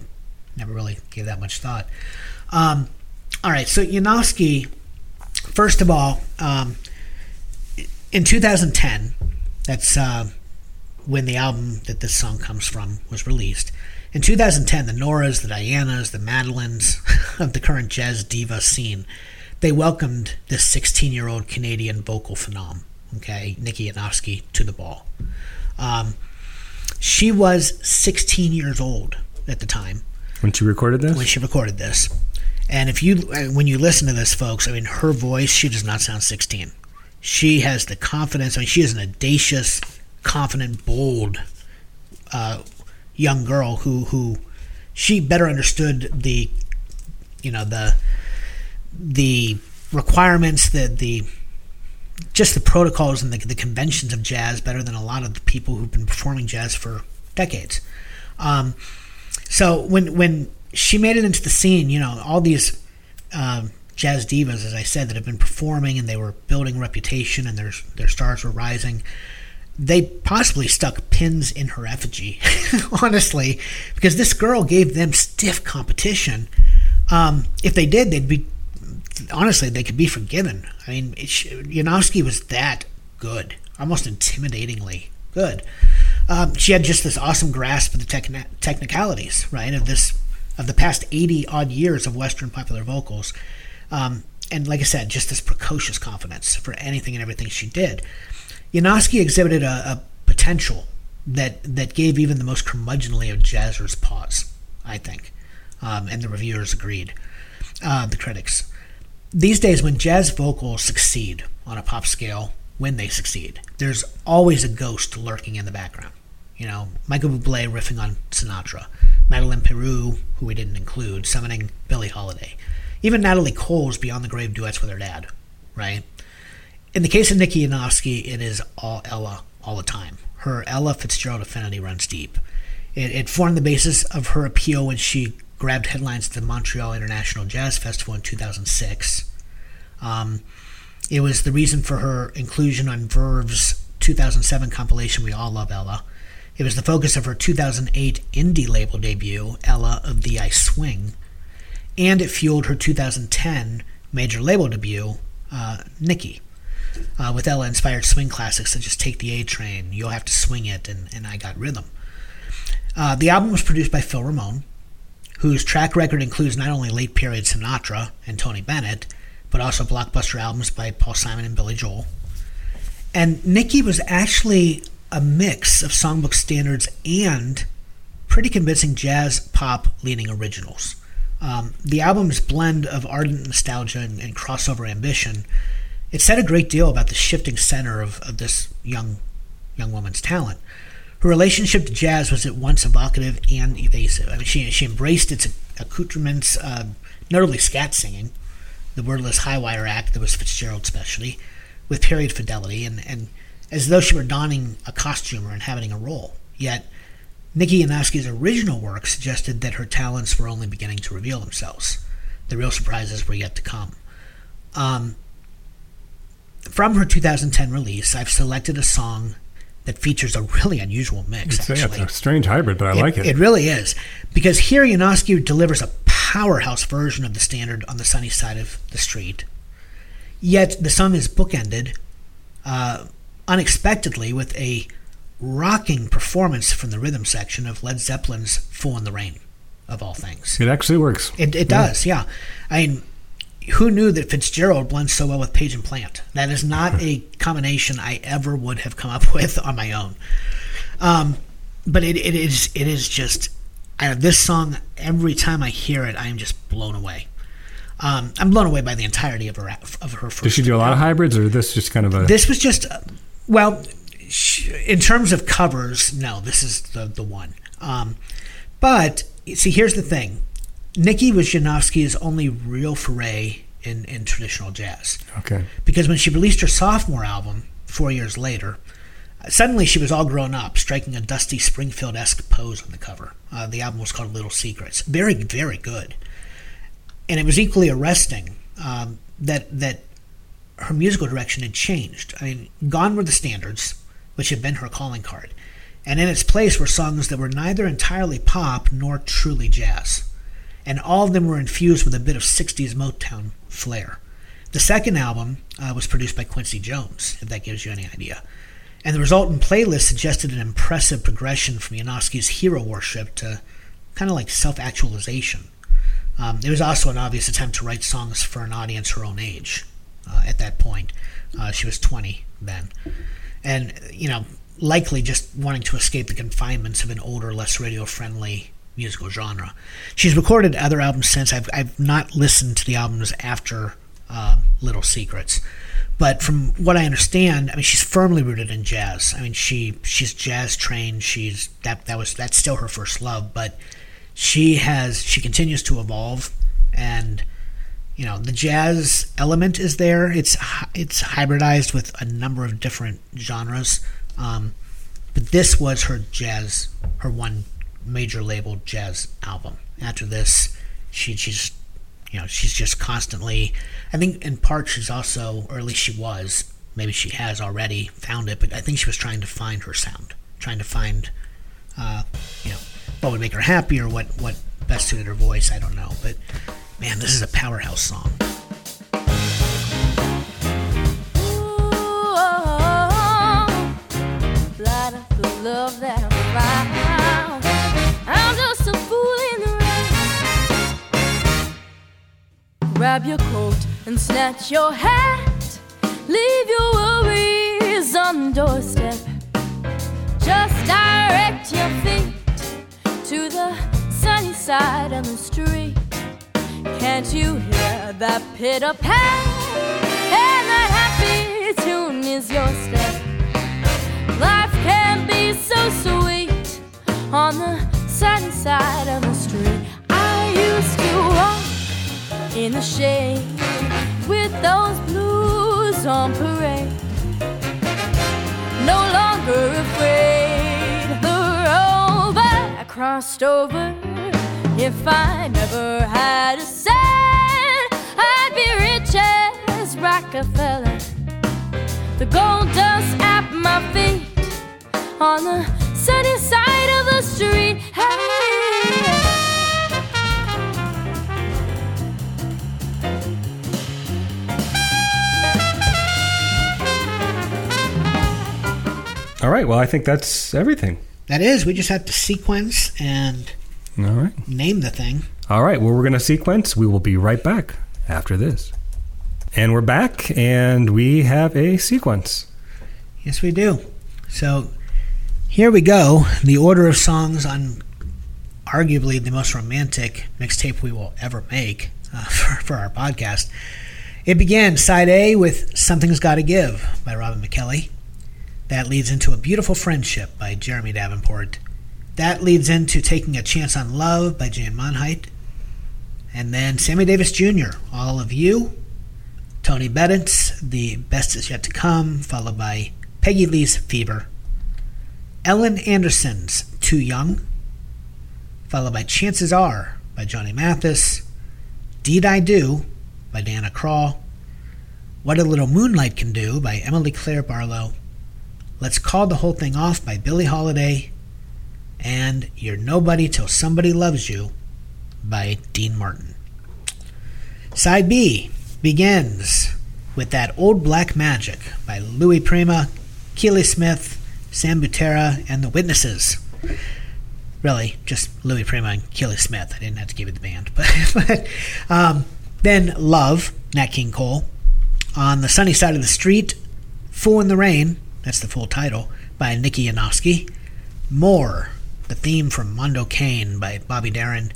never really gave that much thought um, all right, so Yanofsky, first of all, um, in 2010, that's uh, when the album that this song comes from was released. In 2010, the Noras, the Dianas, the Madelines of the current jazz diva scene, they welcomed this 16-year-old Canadian vocal phenom, okay, Nikki Yanofsky, to the ball. Um, she was 16 years old at the time when she recorded this. when she recorded this. And if you, uh, when you listen to this, folks, I mean, her voice, she does not sound 16. She has the confidence. I mean, she is an audacious, confident, bold uh, young girl who, who she better understood the, you know, the, the requirements, the, the, just the protocols and the, the conventions of jazz better than a lot of the people who've been performing jazz for decades. Um, so when when she made it into the scene, you know, all these um, jazz divas, as I said, that have been performing and they were building reputation and their their stars were rising. They possibly stuck pins in her effigy, honestly, because this girl gave them stiff competition. Um, if they did, they'd be honestly they could be forgiven. I mean, Yanofsky was that good, almost intimidatingly good. Um, she had just this awesome grasp of the techni- technicalities, right, of this of the past eighty odd years of Western popular vocals, um, and like I said, just this precocious confidence for anything and everything she did. Yanofsky exhibited a, a potential that that gave even the most curmudgeonly of jazzers pause. I think, um, and the reviewers agreed. Uh, the critics. These days, when jazz vocals succeed on a pop scale, when they succeed, there's always a ghost lurking in the background. You know, Michael Bublé riffing on Sinatra, Madeleine Peyroux, who we didn't include, summoning Billie Holiday, even Natalie Cole's Beyond the Grave duets with her dad, right? In the case of Nikki Yanofsky, it is all Ella all the time. Her Ella Fitzgerald affinity runs deep. It, it formed the basis of her appeal when she grabbed headlines at the Montreal International Jazz Festival in 2006. Um, it was the reason for her inclusion on Verve's 2007 compilation We All Love Ella. It was the focus of her 2008 indie label debut, Ella of Thee I Swing, and it fueled her 2010 major label debut, uh, Nikki, uh, with Ella inspired swing classics such as Take the A Train, You'll Have to Swing It, and, and I Got Rhythm. Uh, the album was produced by Phil Ramone, whose track record includes not only late period Sinatra and Tony Bennett, but also blockbuster albums by Paul Simon and Billy Joel. And Nikki was actually a mix of songbook standards and pretty convincing jazz pop leaning originals. Um, the album's blend of ardent nostalgia and, and, crossover ambition, it said a great deal about the shifting center of, of this young young woman's talent. Her relationship to jazz was at once evocative and evasive. I mean, she, she embraced its accoutrements, uh, notably scat singing, the wordless high wire act that was Fitzgerald's specialty, with period fidelity, and, and as though she were donning a costume or inhabiting a role. Yet, Nikki Yanofsky's original work suggested that her talents were only beginning to reveal themselves. The real surprises were yet to come. Um, from her 2010 release, I've selected a song that features a really unusual mix. It's, actually. it's a strange hybrid, but I it, like it. It really is. Because here Yanofsky delivers a powerhouse version of the standard on the sunny side of the street. Yet the song is bookended uh, unexpectedly with a rocking performance from the rhythm section of Led Zeppelin's Fool in the Rain, of all things. It actually works. It, it Yeah. does, yeah. I mean, who knew that Fitzgerald blends so well with Page and Plant? That is not a combination I ever would have come up with on my own. Um, but it, it is it is just I this song. Every time I hear it, I am just blown away. Um, I'm blown away by the entirety of her of her first. Does she do a lot of hybrids, or this just kind of a? This was just, uh, well, in terms of covers, no, this is the the one. Um, but see, here's the thing: Nikki was Yanofsky's only real foray in in traditional jazz. okay. Because when she released her sophomore album four years later, suddenly she was all grown up, striking a Dusty Springfield esque pose on the cover. Uh, the album was called Little Secrets. Very, very good. And it was equally arresting um, that that her musical direction had changed. I mean, gone were the standards, which had been her calling card, and in its place were songs that were neither entirely pop nor truly jazz. And all of them were infused with a bit of 60s Motown flair. The second album uh, was produced by Quincy Jones, if that gives you any idea. And the resultant playlist suggested an impressive progression from Yanofsky's hero worship to kind of like self actualization. Um, it was also an obvious attempt to write songs for an audience her own age uh, at that point. Uh, she was 20 then. And, you know, likely just wanting to escape the confinements of an older, less radio friendly musical genre. She's recorded other albums since. I've, I've not listened to the albums after uh, Little Secrets. But from what I understand, I mean, she's firmly rooted in jazz. I mean, she she's jazz trained. She's that that was that's still her first love. But she has she continues to evolve, and you know the jazz element is there. It's it's hybridized with a number of different genres. Um, but this was her jazz, her one major label jazz album. After this, she she's you know she's just constantly. I think in part she's also, or at least she was, maybe she has already found it, but I think she was trying to find her sound, trying to find, uh, you know, what would make her happy or what what best suited her voice. I don't know, but man, this is a powerhouse song. Light up the love that Grab your coat and snatch your hat. Leave your worries on the doorstep. Just direct your feet to the sunny side of the street. Can't you hear that pitter pat? And that happy tune is your step. Life can be so sweet on the sunny side of the street. I used to walk in the shade with those blues on parade. No longer afraid the road I crossed over. If I never had a cent, I'd be rich as Rockefeller. The gold dust at my feet on the sunny side of the street. Hey. All right. Well, I think that's everything. That is, we just have to sequence and All right. name the thing. All right. Well, we're going to sequence. We will be right back after this. And we're back, and we have a sequence. Yes, we do. So here we go. The order of songs on arguably the most romantic mixtape we will ever make uh, for, for our podcast. It began side A with Something's Gotta Give by Robin McKelle. That leads into A Beautiful Friendship by Jeremy Davenport. That leads into Taking a Chance on Love by Jane Monheit. And then Sammy Davis Jr., All of You. Tony Bennett's The Best Is Yet to Come, followed by Peggy Lee's Fever. Ellen Andersson's Too Young, followed by Chances Are by Johnny Mathis. Deed I Do by Diana Krall. What a Little Moonlight Can Do by Emily Claire Barlow. Let's Call the Whole Thing Off by Billie Holiday. And You're Nobody Till Somebody Loves You by Dean Martin. Side B begins with That Old Black Magic by Louis Prima, Keely Smith, Sam Butera, and The Witnesses. Really, just Louis Prima and Keely Smith. I didn't have to give it the band. But, but um, then Love, Nat King Cole. On the Sunny Side of the Street, Fool in the Rain, that's the full title, by Nikki Yanofsky. More, the theme from Mondo Cane by Bobby Darin.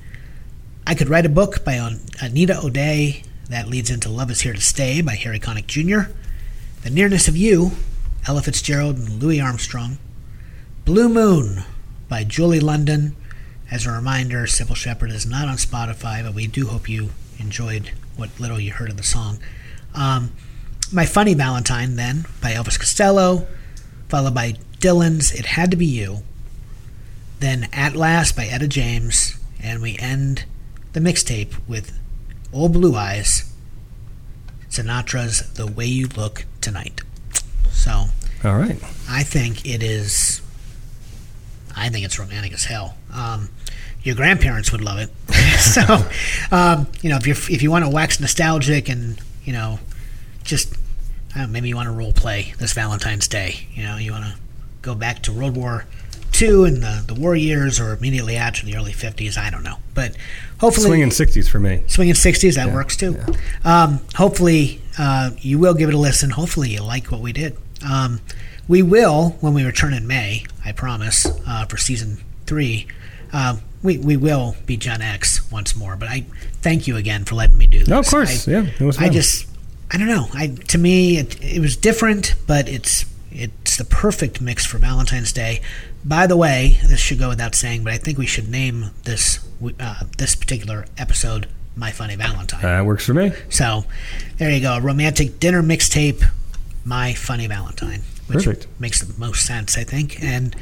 I Could Write a Book by Anita O'Day. That leads into Love is Here to Stay by Harry Connick Jr. The Nearness of You, Ella Fitzgerald and Louis Armstrong. Blue Moon by Julie London. As a reminder, Cybill Shepherd is not on Spotify, but we do hope you enjoyed what little you heard of the song. Um, My Funny Valentine, then, by Elvis Costello, followed by Dylan's It Had to Be You, then At Last by Etta James, and we end the mixtape with Old Blue Eyes, Sinatra's The Way You Look Tonight. So, All right. I think it is. I think it's romantic as hell. Um, your grandparents would love it. so, um, you know, if you if you want to wax nostalgic and you know, just know, maybe you want to role play this Valentine's Day. You know, you want to go back to World War II and the the war years, or immediately after the early fifties. I don't know, but hopefully Swinging 60s for me. swinging 60s that works too um, hopefully uh, you will give it a listen hopefully you like what we did um, we will when we return in may i promise uh, for season three uh, we, we will be gen x once more but i thank you again for letting me do this No, of course. I, yeah, it was fun. I just I don't know. I to me it, it was different, but it's it's the perfect mix for Valentine's Day. By the way, this should go without saying, but I think we should name this uh, this particular episode "My Funny Valentine." That works for me. So there you go, a romantic dinner mixtape, "My Funny Valentine," which Perfect. makes the most sense, I think. And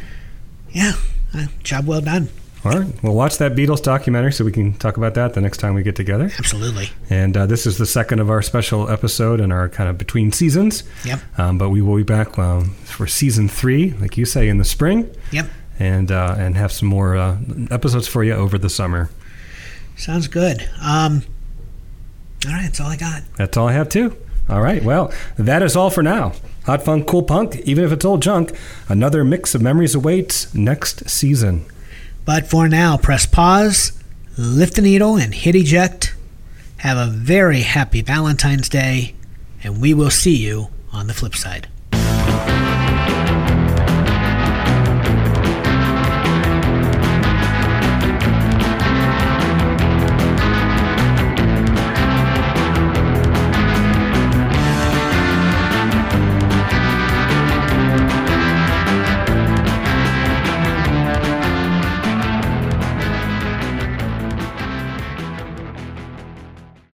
yeah, uh, job well done. All right. Well, watch that Beatles documentary so we can talk about that the next time we get together. Absolutely. And uh, this is the second of our special episode and our kind of between seasons. Yep. Um, but we will be back um, for season three, like you say, in the spring. Yep. And uh, and have some more uh, episodes for you over the summer. Sounds good. Um, all right, that's all I got. That's all I have too. All right. Well, that is all for now. Hot fun, cool punk. Even if it's old junk, another mix of memories awaits next season. But for now, press pause, lift the needle, and hit eject. Have a very happy Valentine's Day, and we will see you on the flip side.